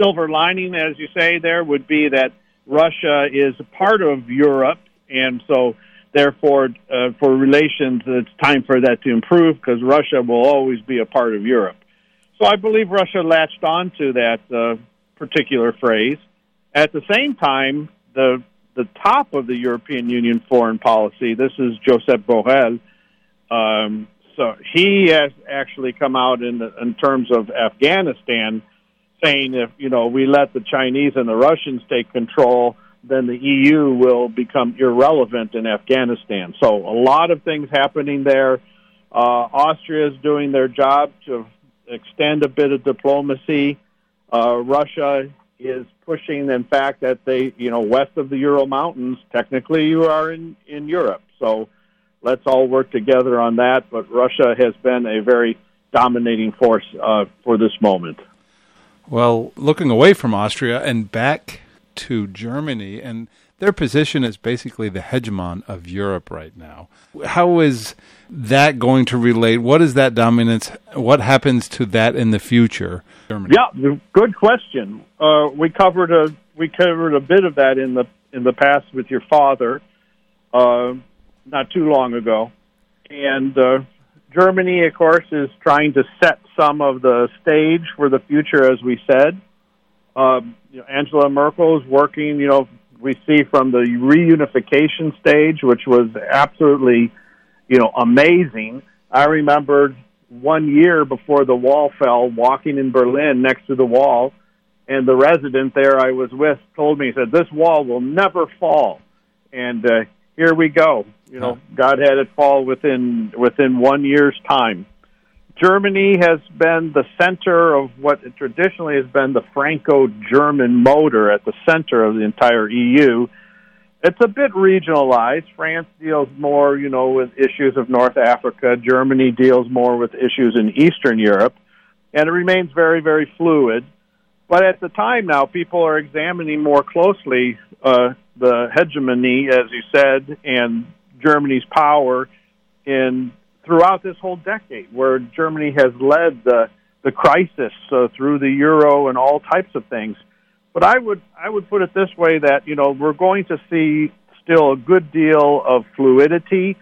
silver lining, as you say, there would be that Russia is a part of Europe, and so therefore, uh, for relations, it's time for that to improve because Russia will always be a part of Europe. So I believe Russia latched on to that uh, particular phrase. At the same time, the the top of the European Union foreign policy. This is Joseph Borrell. Um, so he has actually come out in, in terms of Afghanistan, saying if you know we let the Chinese and the Russians take control, then the EU will become irrelevant in Afghanistan. So a lot of things happening there. Uh, Austria is doing their job to extend a bit of diplomacy. Uh, Russia is pushing the fact that they, you know, west of the Ural Mountains, technically you are in, in Europe. So let's all work together on that. But Russia has been a very dominating force uh, for this moment. Well, looking away from Austria and back to Germany, and their position is basically the hegemon of Europe right now. How is that going to relate? What is that dominance? What happens to that in the future? Germany? Yeah, good question. Uh, we covered a we covered a bit of that in the in the past with your father, uh, not too long ago, and uh, Germany, of course, is trying to set some of the stage for the future, as we said. Uh, you know, Angela Merkel is working. You know, we see from the reunification stage, which was absolutely, you know, amazing. I remembered one year before the wall fell, walking in Berlin next to the wall, and the resident there I was with told me, he said, "This wall will never fall," and uh, here we go. You know, God had it fall within within one year's time. Germany has been the center of what traditionally has been the Franco-German motor at the center of the entire EU it's a bit regionalized. France deals more, you know, with issues of North Africa. Germany deals more with issues in Eastern Europe, and it remains very, very fluid. But at the time now, people are examining more closely uh, the hegemony, as you said, and Germany's power in throughout this whole decade, where Germany has led the the crisis uh, through the euro and all types of things. But I would I would put it this way that you know we're going to see still a good deal of fluidity,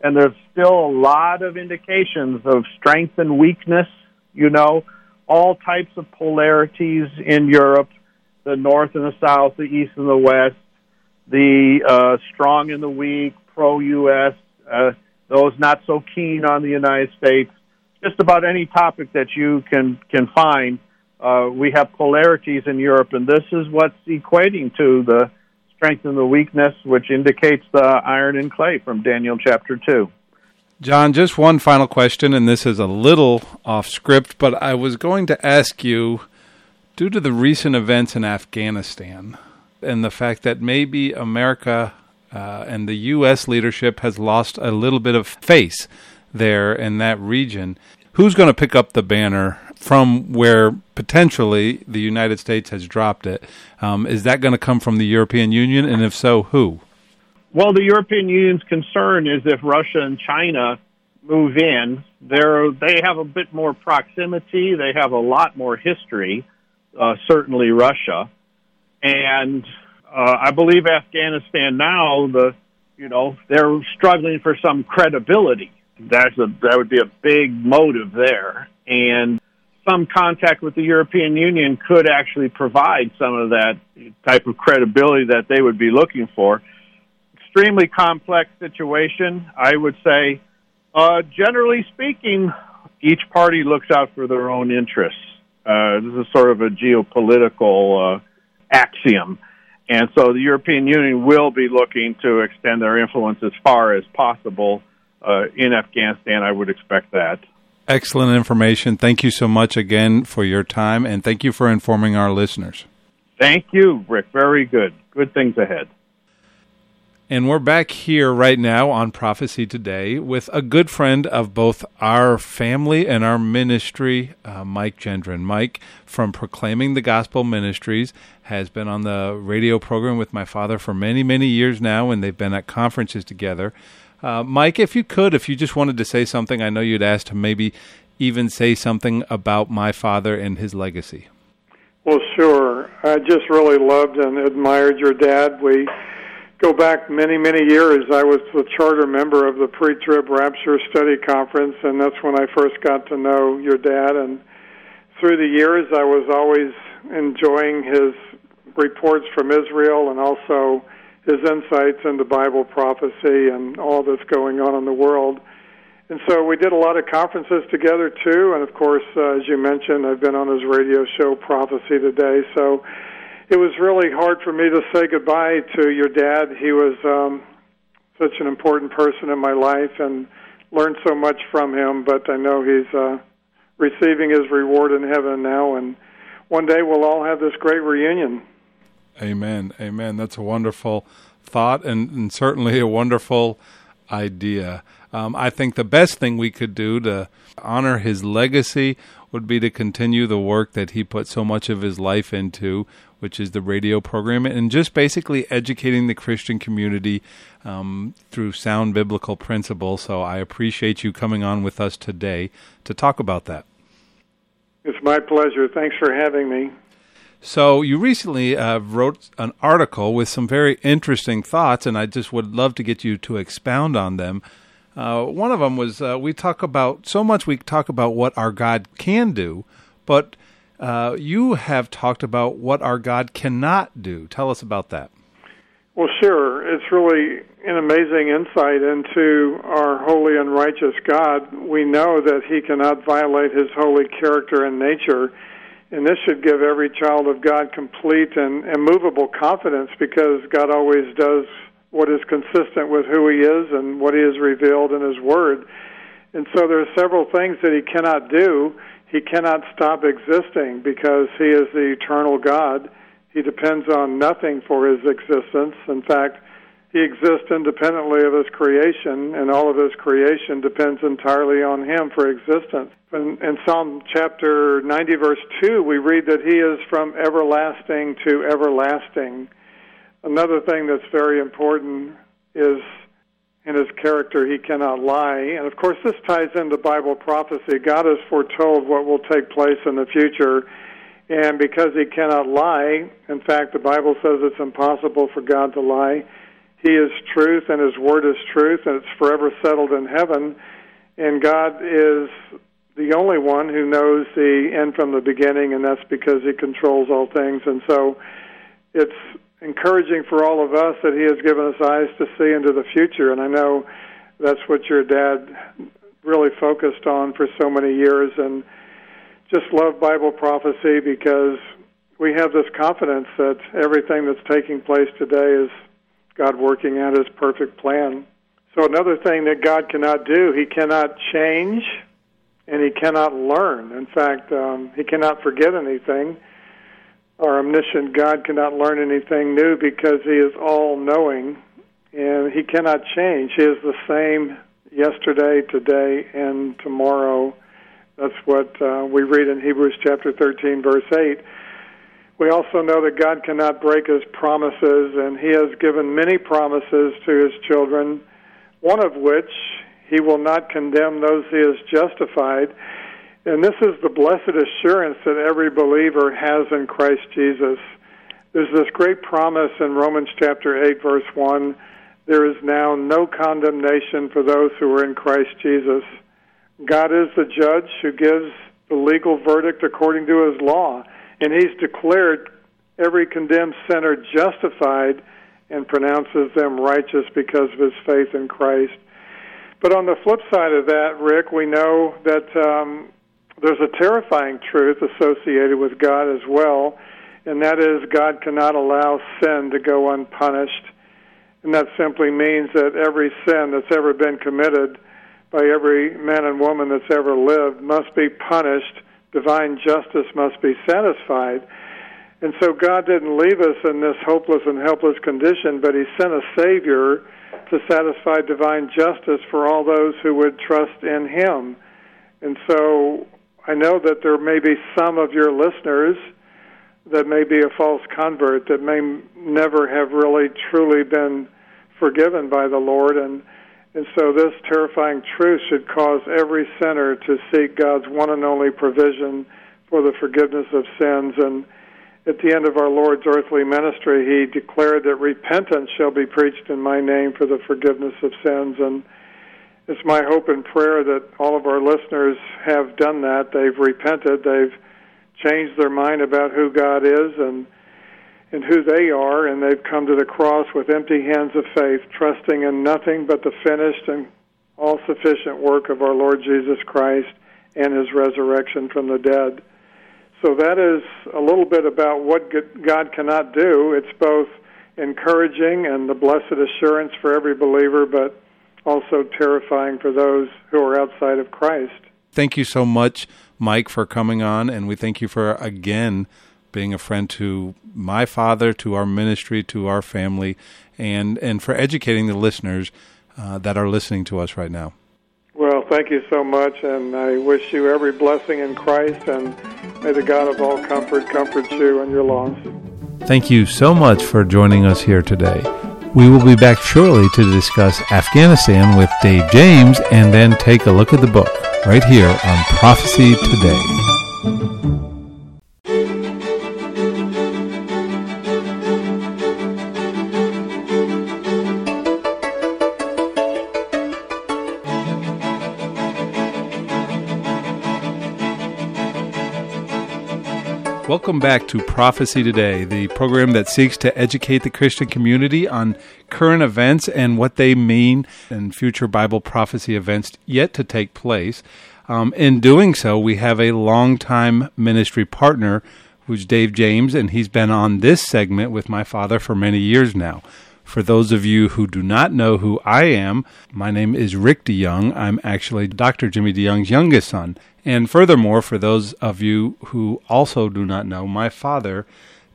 and there's still a lot of indications of strength and weakness. You know, all types of polarities in Europe, the north and the south, the east and the west, the uh, strong and the weak, pro-U.S., uh, those not so keen on the United States. Just about any topic that you can can find, uh, we have polarities in Europe, and this is what's equating to the strength and the weakness, which indicates the iron and clay from Daniel chapter two. John, just one final question, and this is a little off script, but I was going to ask you due to the recent events in Afghanistan and the fact that maybe America uh, and the U.S. leadership has lost a little bit of face there in that region. Who's going to pick up the banner from where potentially the United States has dropped it? Um, is that going to come from the European Union? And if so, who? Well, the European Union's concern is if Russia and China move in, they're, they have a bit more proximity. They have a lot more history, uh, certainly Russia. And uh, I believe Afghanistan now, the you know, they're struggling for some credibility. That's a that would be a big motive there, and some contact with the European Union could actually provide some of that type of credibility that they would be looking for. Extremely complex situation, I would say. Uh, generally speaking, each party looks out for their own interests. Uh, this is sort of a geopolitical uh, axiom. And so the European Union will be looking to extend their influence as far as possible uh, in Afghanistan. I would expect that. Excellent information. Thank you so much again for your time, and thank you for informing our listeners. Thank you, Rick. Very good. Good things ahead. And we're back here right now on Prophecy Today with a good friend of both our family and our ministry, uh, Mike Gendron. Mike from Proclaiming the Gospel Ministries has been on the radio program with my father for many, many years now, and they've been at conferences together. Uh, Mike, if you could, if you just wanted to say something, I know you'd asked to maybe even say something about my father and his legacy. Well, sure. I just really loved and admired your dad. We go back many, many years. I was the charter member of the Pre-Trib Rapture Study Conference, and that's when I first got to know your dad. And through the years, I was always enjoying his reports from Israel and also his insights into Bible prophecy and all that's going on in the world. And so we did a lot of conferences together too. And of course, uh, as you mentioned, I've been on his radio show, Prophecy Today. So it was really hard for me to say goodbye to your dad. He was um, such an important person in my life and learned so much from him. But I know he's uh, receiving his reward in heaven now, and one day we'll all have this great reunion. Amen. Amen. That's a wonderful thought and, and certainly a wonderful idea. Um, I think the best thing we could do to honor his legacy would be to continue the work that he put so much of his life into, which is the radio program, and just basically educating the Christian community um, through sound biblical principles. So I appreciate you coming on with us today to talk about that. It's my pleasure. Thanks for having me. So you recently uh, wrote an article with some very interesting thoughts, and I just would love to get you to expound on them. Uh, one of them was uh, we talk about so much. We talk about what our God can do, but uh, you have talked about what our God cannot do. Tell us about that. Well, sure. It's really an amazing insight into our holy and righteous God. We know that He cannot violate His holy character and nature. And this should give every child of God complete and immovable confidence because God always does what is consistent with who He is and what He has revealed in His Word. And so there are several things that He cannot do he cannot stop existing because he is the eternal God. He depends on nothing for his existence. In fact, he exists independently of his creation, and all of his creation depends entirely on him for existence. In, in, Psalm chapter 90, verse 2, we read that he is from everlasting to everlasting. Another thing that's very important is in his character, he cannot lie. And of course, this ties into Bible prophecy. God has foretold what will take place in the future. And because he cannot lie, in fact, the Bible says it's impossible for God to lie he is truth, and His Word is truth, and it's forever settled in heaven. And God is the only one who knows the end from the beginning, and that's because He controls all things. And so it's encouraging for all of us that He has given us eyes to see into the future. And I know that's what your dad really focused on for so many years. And just love Bible prophecy because we have this confidence that everything that's taking place today is God working out his perfect plan. So, another thing that God cannot do, he cannot change and he cannot learn. In fact, um, he cannot forget anything. Our omniscient God cannot learn anything new because he is all knowing and he cannot change. He is the same yesterday, today, and tomorrow. That's what uh, we read in Hebrews chapter 13, verse 8. We also know that God cannot break his promises, and he has given many promises to his children, one of which he will not condemn those he has justified. And this is the blessed assurance that every believer has in Christ Jesus. There's this great promise in Romans chapter 8, verse 1 there is now no condemnation for those who are in Christ Jesus. God is the judge who gives the legal verdict according to his law and he's declared every condemned sinner justified and pronounces them righteous because of his faith in Christ. But on the flip side of that, Rick, we know that um, there's a terrifying truth associated with God as well, and that is God cannot allow sin to go unpunished. And that simply means that every sin that's ever been committed by every man and woman that's ever lived must be punished divine justice must be satisfied. And so God didn't leave us in this hopeless and helpless condition, but He sent a Savior to satisfy divine justice for all those who would trust in Him. And so I know that there may be some of your listeners that may be a false convert that may never have really truly been forgiven by the Lord and and so, this terrifying truth should cause every sinner to seek God's one and only provision for the forgiveness of sins. And at the end of our Lord's earthly ministry, He declared that repentance shall be preached in my name for the forgiveness of sins. And it's my hope and prayer that all of our listeners have done that. They've repented, they've changed their mind about who God is, and and who they are, and they've come to the cross with empty hands of faith, trusting in nothing but the finished and all sufficient work of our Lord Jesus Christ and his resurrection from the dead. So that is a little bit about what God cannot do. It's both encouraging and the blessed assurance for every believer, but also terrifying for those who are outside of Christ. Thank you so much, Mike, for coming on, and we thank you for again being a friend to my father, to our ministry, to our family, and and for educating the listeners uh, that are listening to us right now. Well, thank you so much, and I wish you every blessing in Christ, and may the God of all comfort comfort you in your loss. Thank you so much for joining us here today. We will be back shortly to discuss Afghanistan with Dave James and then take a look at the book right here on Prophecy Today. Welcome back to Prophecy Today, the program that seeks to educate the Christian community on current events and what they mean and future Bible prophecy events yet to take place. Um, in doing so, we have a longtime ministry partner who's Dave James, and he's been on this segment with my father for many years now. For those of you who do not know who I am, my name is Rick DeYoung. I'm actually Dr. Jimmy DeYoung's youngest son. And furthermore, for those of you who also do not know, my father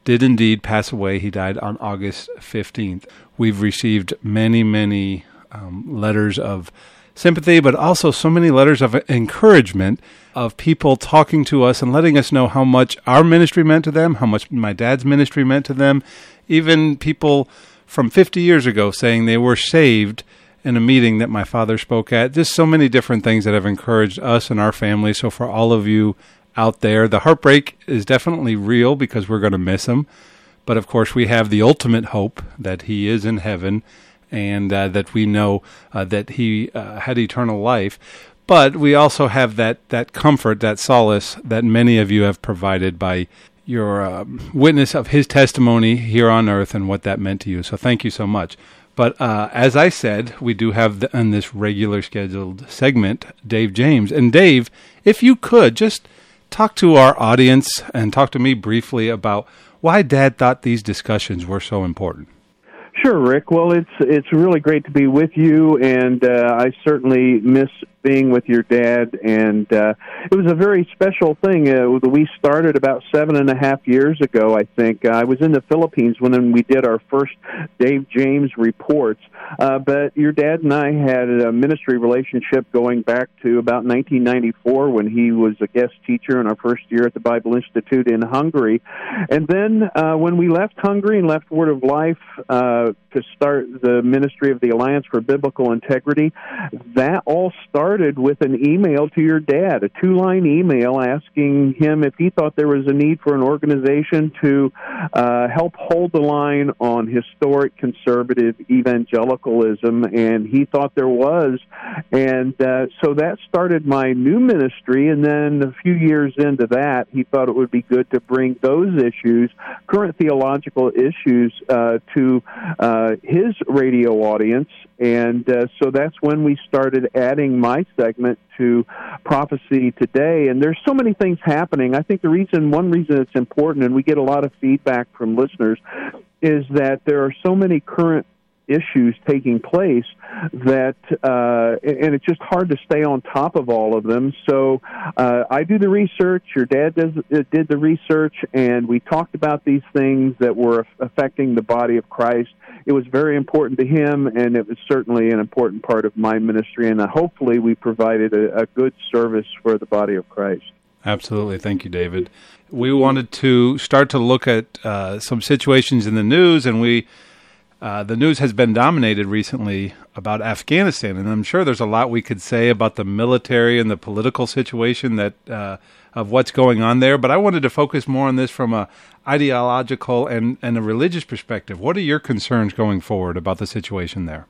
did indeed pass away. He died on August 15th. we've received many, many um, letters of sympathy, but also so many letters of encouragement of people talking to us and letting us know how much our ministry meant to them, how much my dad's ministry meant to them. Even people from 50 years ago saying they were saved in a meeting that my father spoke at. Just so many different things that have encouraged us and our family. So, for all of you out there, the heartbreak is definitely real because we're going to miss him. But of course, we have the ultimate hope that he is in heaven and uh, that we know uh, that he uh, had eternal life. But we also have that, that comfort, that solace that many of you have provided by your um, witness of his testimony here on earth and what that meant to you. So thank you so much. But uh, as I said, we do have the, in this regular scheduled segment Dave James. And Dave, if you could just talk to our audience and talk to me briefly about why Dad thought these discussions were so important. Sure, Rick. Well, it's it's really great to be with you, and uh, I certainly miss being with your dad, and uh, it was a very special thing. Uh, we started about seven and a half years ago, I think. I was in the Philippines when we did our first Dave James reports, uh, but your dad and I had a ministry relationship going back to about 1994 when he was a guest teacher in our first year at the Bible Institute in Hungary, and then uh, when we left Hungary and left Word of Life uh, to start the ministry of the Alliance for Biblical Integrity, that all started with an email to your dad, a two line email asking him if he thought there was a need for an organization to uh, help hold the line on historic conservative evangelicalism, and he thought there was. And uh, so that started my new ministry, and then a few years into that, he thought it would be good to bring those issues, current theological issues, uh, to uh, his radio audience. And uh, so that's when we started adding my segment to prophecy today. And there's so many things happening. I think the reason, one reason it's important, and we get a lot of feedback from listeners, is that there are so many current issues taking place that uh, and it's just hard to stay on top of all of them. So uh, i do the research your dad does uh, did the research and we talked about these things that were affecting the body of christ. It was very important to him and it was certainly an important part of my ministry and uh, hopefully we provided a, a good service for the body of christ. Absolutely. Thank you david. We wanted to start to look at uh, some situations in the news and we uh, the news has been dominated recently about Afghanistan, and I'm sure there's a lot we could say about the military and the political situation that uh, of what's going on there. But I wanted to focus more on this from a ideological and, and a religious perspective. What are your concerns going forward about the situation there?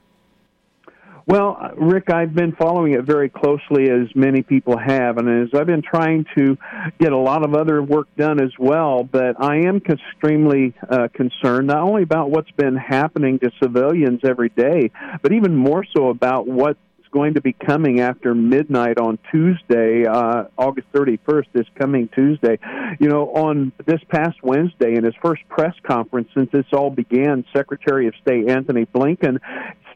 Well, Rick, I've been following it very closely, as many people have, and as I've been trying to get a lot of other work done as well. But I am extremely uh, concerned not only about what's been happening to civilians every day, but even more so about what going to be coming after midnight on Tuesday, uh, August 31st, this coming Tuesday. You know, on this past Wednesday, in his first press conference since this all began, Secretary of State Antony Blinken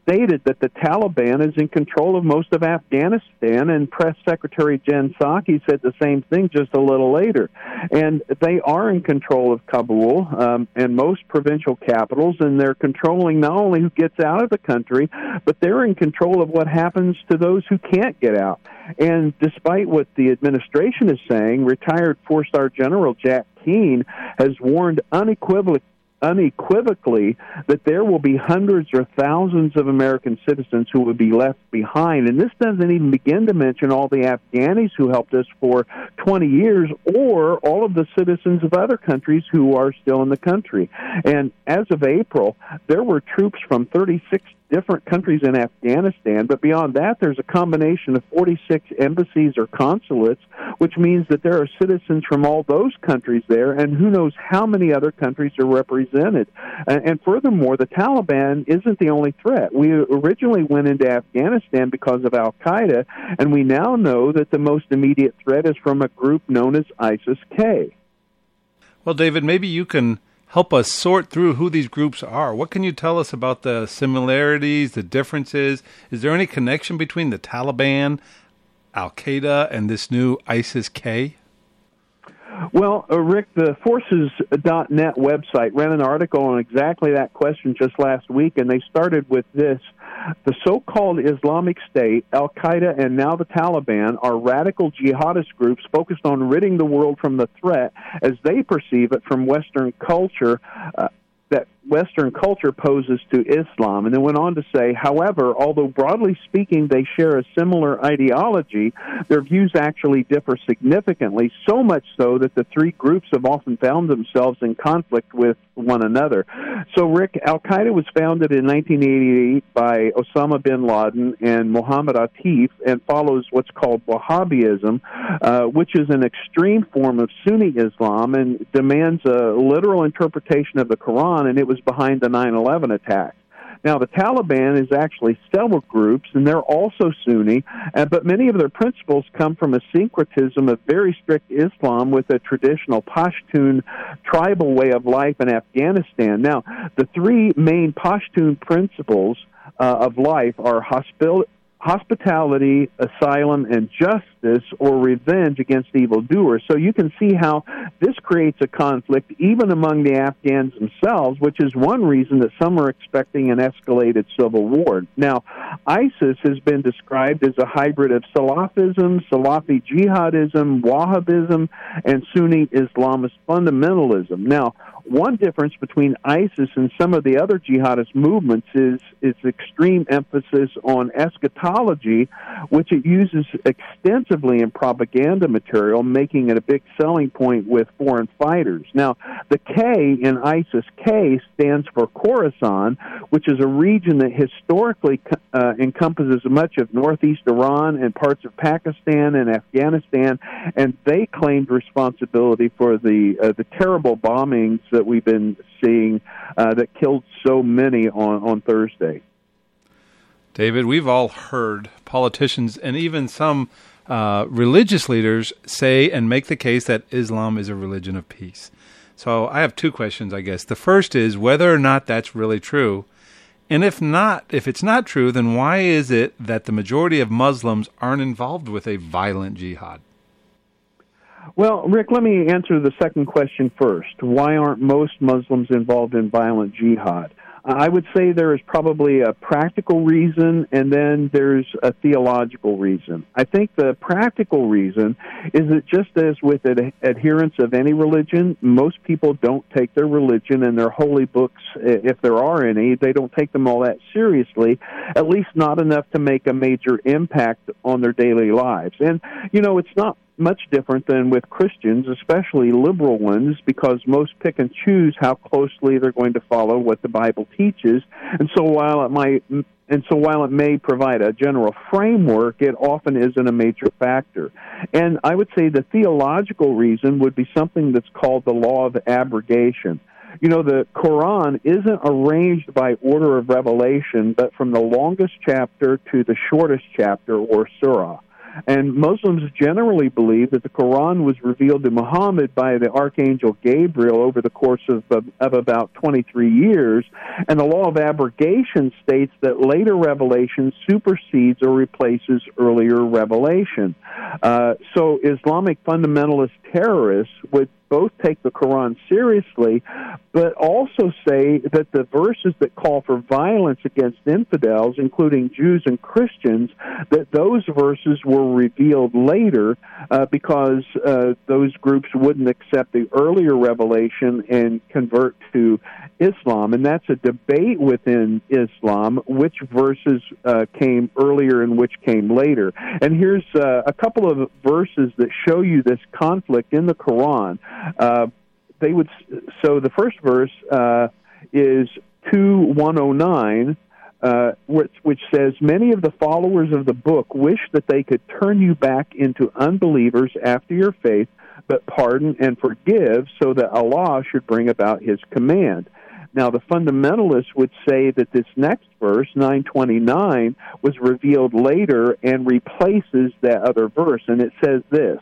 stated that the Taliban is in control of most of Afghanistan, and Press Secretary Jen Psaki said the same thing just a little later. And they are in control of Kabul um, and most provincial capitals, and they're controlling not only who gets out of the country, but they're in control of what happens to those who can't get out. And despite what the administration is saying, retired four star General Jack Keane has warned unequivocally unequivocally that there will be hundreds or thousands of American citizens who will be left behind. And this doesn't even begin to mention all the Afghanis who helped us for 20 years or all of the citizens of other countries who are still in the country. And as of April, there were troops from 36 different countries in Afghanistan, but beyond that, there's a combination of 46 embassies or consulates, which means that there are citizens from all those countries there, and who knows how many other countries are represented. And, furthermore, the Taliban isn't the only threat. We originally went into Afghanistan because of Al Qaeda, and we now know that the most immediate threat is from a group known as ISIS K. Well, David, maybe you can help us sort through who these groups are. What can you tell us about the similarities, the differences? Is there any connection between the Taliban, Al Qaeda, and this new ISIS K? Well, uh, Rick, the Forces.net website ran an article on exactly that question just last week, and they started with this. The so called Islamic State, Al Qaeda, and now the Taliban are radical jihadist groups focused on ridding the world from the threat, as they perceive it, from Western culture. Uh, that Western culture poses to Islam, and then went on to say, however, although broadly speaking they share a similar ideology, their views actually differ significantly, so much so that the three groups have often found themselves in conflict with one another. So, Rick, Al Qaeda was founded in 1988 by Osama bin Laden and Mohammed Atif and follows what's called Wahhabism, uh, which is an extreme form of Sunni Islam and demands a literal interpretation of the Quran, and it was behind the 9 11 attack. Now, the Taliban is actually several groups, and they're also Sunni, uh, but many of their principles come from a syncretism of very strict Islam with a traditional Pashtun tribal way of life in Afghanistan. Now, the three main Pashtun principles uh, of life are hospitality hospitality, asylum, and justice or revenge against evildoers. So you can see how this creates a conflict even among the Afghans themselves, which is one reason that some are expecting an escalated civil war. Now, ISIS has been described as a hybrid of Salafism, Salafi jihadism, Wahhabism, and Sunni Islamist fundamentalism. Now, one difference between ISIS and some of the other jihadist movements is its extreme emphasis on eschatology, which it uses extensively in propaganda material, making it a big selling point with foreign fighters. Now, the K in ISIS K stands for Khorasan, which is a region that historically uh, encompasses much of northeast Iran and parts of Pakistan and Afghanistan, and they claimed responsibility for the uh, the terrible bombings that we've been seeing uh, that killed so many on, on Thursday. David, we've all heard politicians and even some uh, religious leaders say and make the case that Islam is a religion of peace. So I have two questions, I guess. The first is whether or not that's really true. And if not, if it's not true, then why is it that the majority of Muslims aren't involved with a violent jihad? Well, Rick, let me answer the second question first. Why aren't most Muslims involved in violent jihad? I would say there is probably a practical reason and then there's a theological reason. I think the practical reason is that just as with ad- adherents of any religion, most people don't take their religion and their holy books, if there are any, they don't take them all that seriously, at least not enough to make a major impact on their daily lives. And, you know, it's not much different than with Christians, especially liberal ones, because most pick and choose how closely they're going to follow what the Bible teaches. And so while it might and so while it may provide a general framework, it often isn't a major factor. And I would say the theological reason would be something that's called the law of abrogation. You know, the Quran isn't arranged by order of revelation, but from the longest chapter to the shortest chapter or surah. And Muslims generally believe that the Quran was revealed to Muhammad by the Archangel Gabriel over the course of, of, about 23 years. And the law of abrogation states that later revelation supersedes or replaces earlier revelation. Uh, so Islamic fundamentalist terrorists would both take the Quran seriously, but also say that the verses that call for violence against infidels, including Jews and Christians, that those verses were revealed later uh, because uh, those groups wouldn't accept the earlier revelation and convert to Islam. And that's a debate within Islam which verses uh, came earlier and which came later. And here's uh, a couple of verses that show you this conflict in the Quran. Uh, they would so the first verse uh, is two one oh nine. Uh, which, which says, Many of the followers of the book wish that they could turn you back into unbelievers after your faith, but pardon and forgive so that Allah should bring about His command. Now, the fundamentalists would say that this next verse, 929, was revealed later and replaces that other verse, and it says this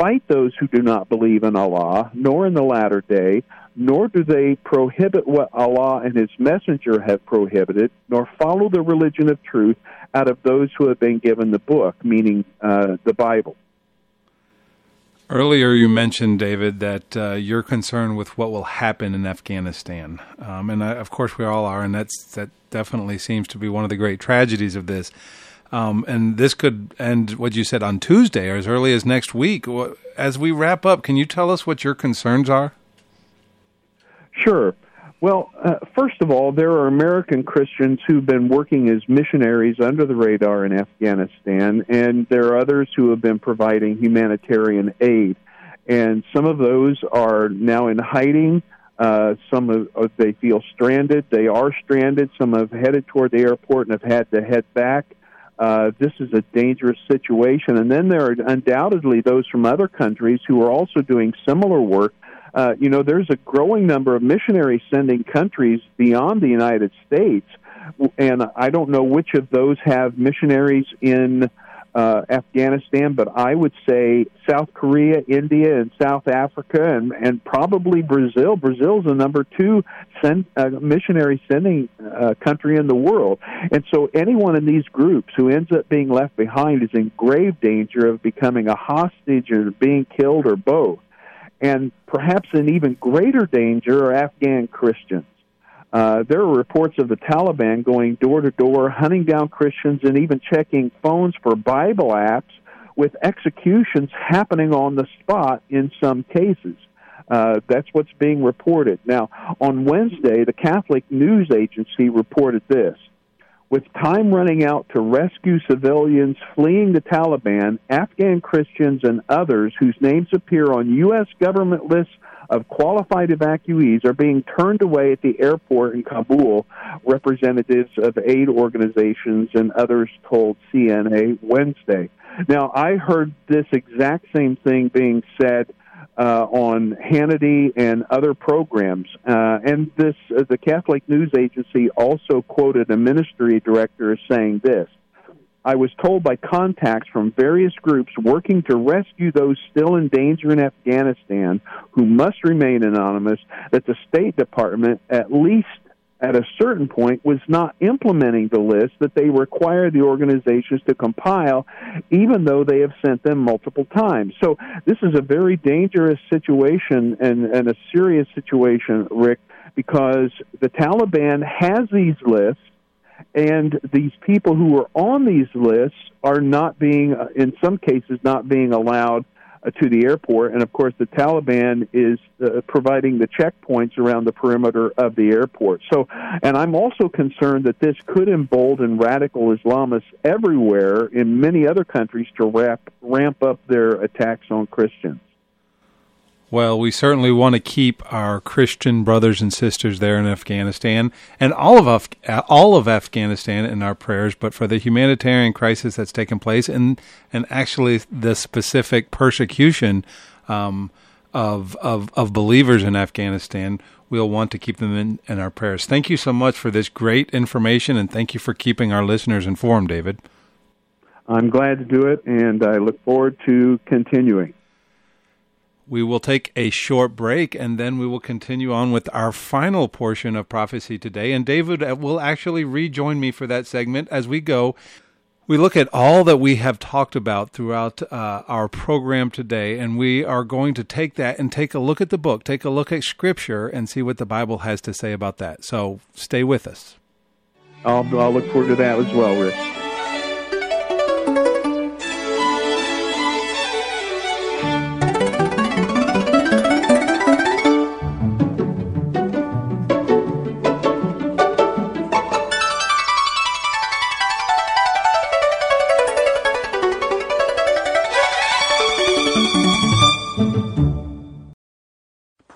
fight those who do not believe in Allah, nor in the latter day, nor do they prohibit what Allah and His Messenger have prohibited, nor follow the religion of truth out of those who have been given the book, meaning uh, the Bible. Earlier, you mentioned, David, that uh, you're concerned with what will happen in Afghanistan, um, and I, of course we all are, and that's that definitely seems to be one of the great tragedies of this. Um, and this could end what you said on Tuesday or as early as next week. As we wrap up, can you tell us what your concerns are? Sure. Well, uh, first of all, there are American Christians who've been working as missionaries under the radar in Afghanistan, and there are others who have been providing humanitarian aid. And some of those are now in hiding. Uh, some of uh, they feel stranded. They are stranded. Some have headed toward the airport and have had to head back. Uh, this is a dangerous situation. And then there are undoubtedly those from other countries who are also doing similar work uh, you know, there's a growing number of missionary sending countries beyond the United States, and I don't know which of those have missionaries in uh, Afghanistan, but I would say South Korea, India, and South Africa, and, and probably Brazil. Brazil's the number two send, uh, missionary sending uh, country in the world. And so anyone in these groups who ends up being left behind is in grave danger of becoming a hostage or being killed or both and perhaps in even greater danger are Afghan Christians. Uh, there are reports of the Taliban going door to door, hunting down Christians, and even checking phones for Bible apps, with executions happening on the spot in some cases. Uh, that's what's being reported. Now, on Wednesday, the Catholic News Agency reported this with time running out to rescue civilians fleeing the Taliban, Afghan Christians and others whose names appear on U.S. government lists of qualified evacuees are being turned away at the airport in Kabul, representatives of aid organizations and others told CNA Wednesday. Now, I heard this exact same thing being said uh, on Hannity and other programs. Uh, and this, uh, the Catholic News Agency also quoted a ministry director as saying this. I was told by contacts from various groups working to rescue those still in danger in Afghanistan who must remain anonymous that the State Department, at least at a certain point was not implementing the list that they require the organizations to compile, even though they have sent them multiple times. So this is a very dangerous situation and, and a serious situation, Rick, because the Taliban has these lists, and these people who are on these lists are not being, in some cases, not being allowed to the airport. And of course, the Taliban is uh, providing the checkpoints around the perimeter of the airport. So, and I'm also concerned that this could embolden radical Islamists everywhere in many other countries to ramp, ramp up their attacks on Christians. Well, we certainly want to keep our Christian brothers and sisters there in Afghanistan and all of Af- all of Afghanistan in our prayers. But for the humanitarian crisis that's taken place and and actually the specific persecution um, of of of believers in Afghanistan, we'll want to keep them in, in our prayers. Thank you so much for this great information, and thank you for keeping our listeners informed, David. I'm glad to do it, and I look forward to continuing. We will take a short break and then we will continue on with our final portion of Prophecy Today. And David uh, will actually rejoin me for that segment as we go. We look at all that we have talked about throughout uh, our program today, and we are going to take that and take a look at the book, take a look at Scripture, and see what the Bible has to say about that. So stay with us. I'll, I'll look forward to that as well, Rick.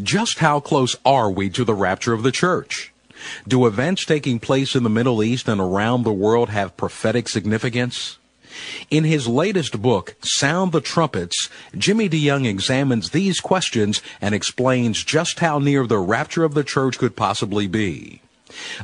Just how close are we to the rapture of the church? Do events taking place in the Middle East and around the world have prophetic significance? In his latest book, Sound the Trumpets, Jimmy DeYoung examines these questions and explains just how near the rapture of the church could possibly be.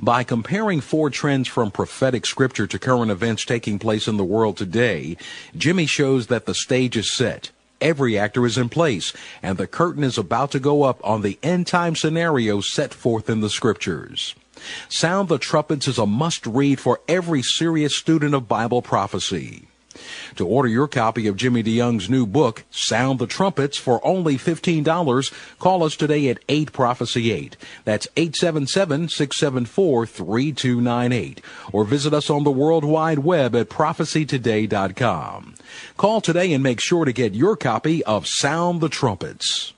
By comparing four trends from prophetic scripture to current events taking place in the world today, Jimmy shows that the stage is set. Every actor is in place, and the curtain is about to go up on the end time scenario set forth in the scriptures. Sound the Trumpets is a must read for every serious student of Bible prophecy. To order your copy of Jimmy DeYoung's new book, Sound the Trumpets, for only $15, call us today at 8 Prophecy 8. That's 877 674 3298. Or visit us on the World Wide Web at prophecytoday.com. Call today and make sure to get your copy of Sound the Trumpets.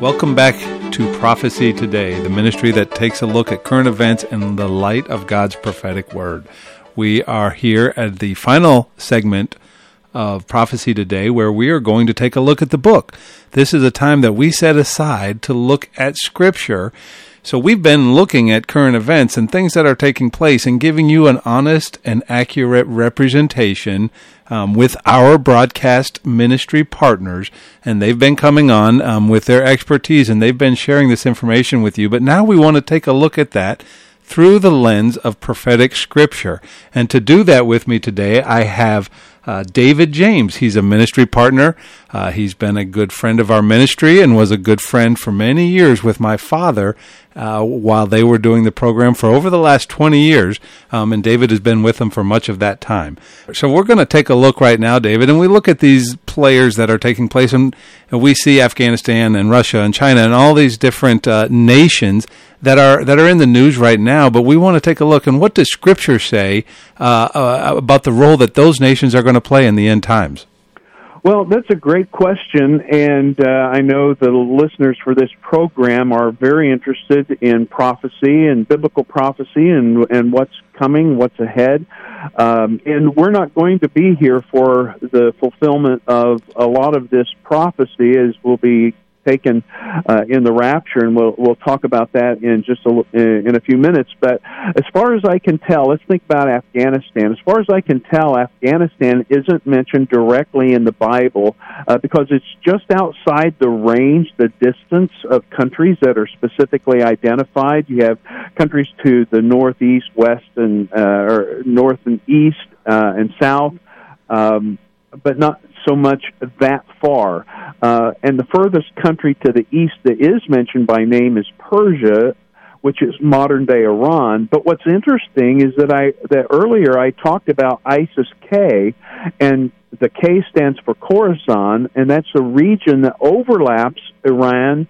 Welcome back to Prophecy Today, the ministry that takes a look at current events in the light of God's prophetic word. We are here at the final segment of Prophecy Today where we are going to take a look at the book. This is a time that we set aside to look at Scripture. So we've been looking at current events and things that are taking place and giving you an honest and accurate representation um, with our broadcast ministry partners, and they've been coming on um, with their expertise and they've been sharing this information with you. But now we want to take a look at that through the lens of prophetic scripture. And to do that with me today, I have uh, David James. He's a ministry partner. Uh, he's been a good friend of our ministry and was a good friend for many years with my father uh, while they were doing the program for over the last 20 years. Um, and David has been with them for much of that time. So we're going to take a look right now, David, and we look at these players that are taking place. And, and we see Afghanistan and Russia and China and all these different uh, nations that are that are in the news right now. But we want to take a look and what does Scripture say uh, uh, about the role that those nations are going to play in the end times? Well, that's a great question, and uh, I know the listeners for this program are very interested in prophecy and biblical prophecy and and what's coming, what's ahead. Um, and we're not going to be here for the fulfillment of a lot of this prophecy, as we'll be taken uh, in the rapture, and we'll we'll talk about that in just a, in a few minutes. But as far as I can tell, let's think about Afghanistan. As far as I can tell, Afghanistan isn't mentioned directly in the Bible uh, because it's just outside the range, the distance of countries that are specifically identified. You have countries to the northeast, west, and uh, or north and east uh, and south. Um, but not so much that far. Uh, and the furthest country to the east that is mentioned by name is Persia, which is modern day Iran. But what's interesting is that I that earlier I talked about ISIS K, and the K stands for Khorasan, and that's a region that overlaps Iran.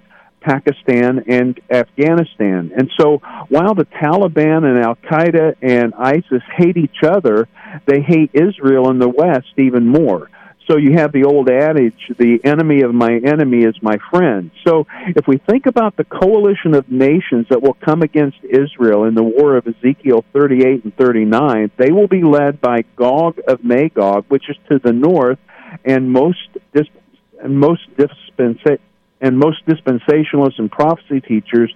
Pakistan and Afghanistan. And so while the Taliban and Al Qaeda and ISIS hate each other, they hate Israel and the West even more. So you have the old adage, the enemy of my enemy is my friend. So if we think about the coalition of nations that will come against Israel in the war of Ezekiel 38 and 39, they will be led by Gog of Magog, which is to the north, and most dis- and most dispensa- and most dispensationalists and prophecy teachers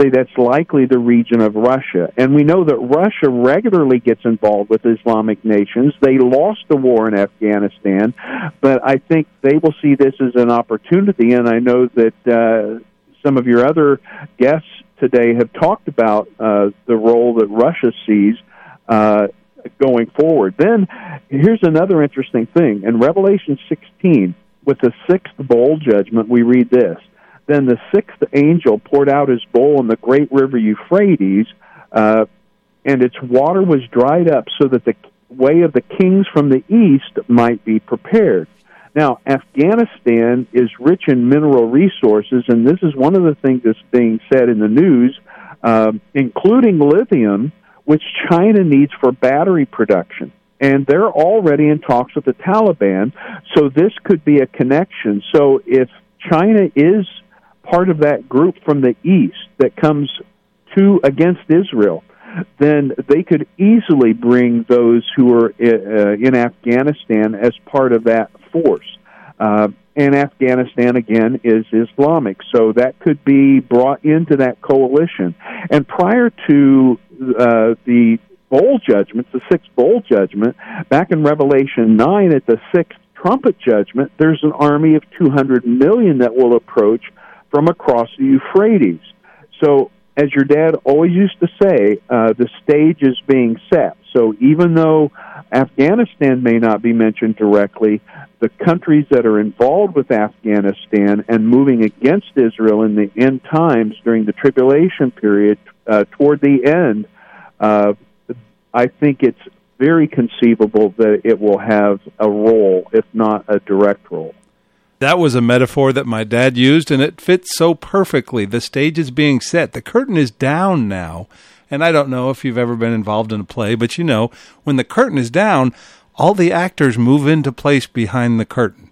say that's likely the region of Russia. And we know that Russia regularly gets involved with Islamic nations. They lost the war in Afghanistan, but I think they will see this as an opportunity. And I know that uh, some of your other guests today have talked about uh, the role that Russia sees. Uh, going forward. Then here's another interesting thing. In Revelation 16, with the sixth bowl judgment, we read this. Then the sixth angel poured out his bowl in the great river Euphrates, uh, and its water was dried up so that the way of the kings from the east might be prepared. Now, Afghanistan is rich in mineral resources, and this is one of the things that's being said in the news, uh, including lithium, which China needs for battery production. And they're already in talks with the Taliban. So this could be a connection. So if China is part of that group from the east that comes to against Israel, then they could easily bring those who are uh, in Afghanistan as part of that force. Uh, and Afghanistan again is Islamic, so that could be brought into that coalition. And prior to uh, the bowl judgments, the sixth bowl judgment, back in Revelation 9 at the sixth trumpet judgment, there's an army of 200 million that will approach from across the Euphrates. So, as your dad always used to say, uh, the stage is being set. So, even though Afghanistan may not be mentioned directly, the countries that are involved with Afghanistan and moving against Israel in the end times during the tribulation period uh, toward the end I think it's very conceivable that it will have a role, if not a direct role. That was a metaphor that my dad used, and it fits so perfectly. The stage is being set, the curtain is down now. And I don't know if you've ever been involved in a play, but you know, when the curtain is down, all the actors move into place behind the curtain.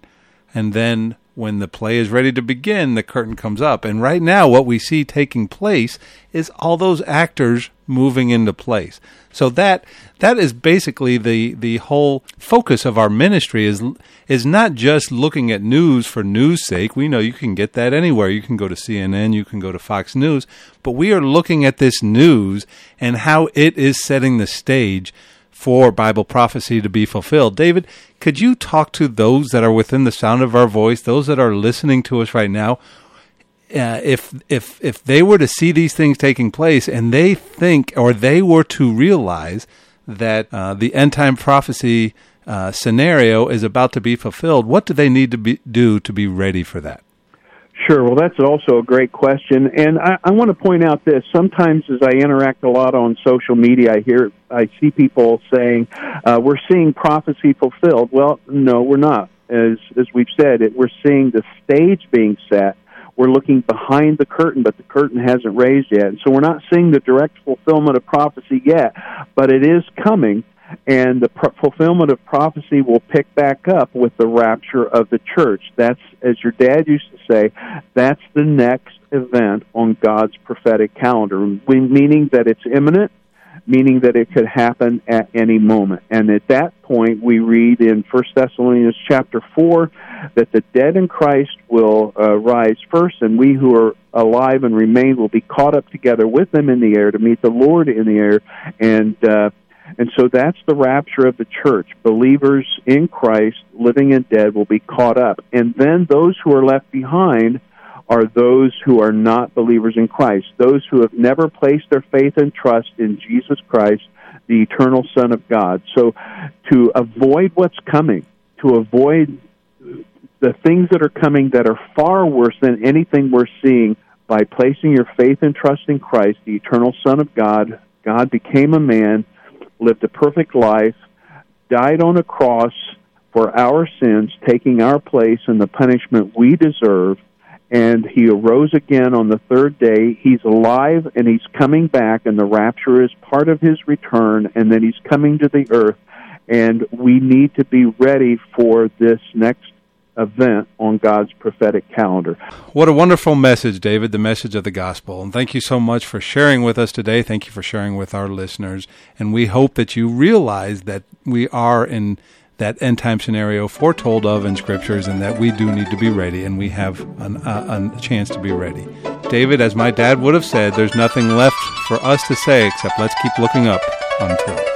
And then when the play is ready to begin, the curtain comes up. And right now, what we see taking place is all those actors moving into place. So that that is basically the the whole focus of our ministry is is not just looking at news for news sake. We know you can get that anywhere. You can go to CNN, you can go to Fox News, but we are looking at this news and how it is setting the stage for Bible prophecy to be fulfilled. David, could you talk to those that are within the sound of our voice, those that are listening to us right now? Uh, if if if they were to see these things taking place and they think or they were to realize that uh, the end time prophecy uh, scenario is about to be fulfilled, what do they need to be, do to be ready for that? Sure. Well, that's also a great question, and I, I want to point out this. Sometimes, as I interact a lot on social media, I hear, I see people saying, uh, "We're seeing prophecy fulfilled." Well, no, we're not. As as we've said, it, we're seeing the stage being set. We're looking behind the curtain, but the curtain hasn't raised yet, and so we're not seeing the direct fulfillment of prophecy yet. But it is coming and the fulfillment of prophecy will pick back up with the rapture of the church. That's, as your dad used to say, that's the next event on God's prophetic calendar, meaning that it's imminent, meaning that it could happen at any moment. And at that point, we read in First Thessalonians chapter 4 that the dead in Christ will uh, rise first, and we who are alive and remain will be caught up together with them in the air to meet the Lord in the air. And uh, and so that's the rapture of the church. Believers in Christ, living and dead, will be caught up. And then those who are left behind are those who are not believers in Christ, those who have never placed their faith and trust in Jesus Christ, the eternal Son of God. So to avoid what's coming, to avoid the things that are coming that are far worse than anything we're seeing, by placing your faith and trust in Christ, the eternal Son of God, God became a man lived a perfect life, died on a cross for our sins, taking our place in the punishment we deserve, and he arose again on the third day. He's alive and he's coming back, and the rapture is part of his return, and then he's coming to the earth. And we need to be ready for this next event on God's prophetic calendar. What a wonderful message, David, the message of the gospel. And thank you so much for sharing with us today. Thank you for sharing with our listeners. And we hope that you realize that we are in that end time scenario foretold of in scriptures and that we do need to be ready and we have an, uh, a chance to be ready. David, as my dad would have said, there's nothing left for us to say except let's keep looking up until.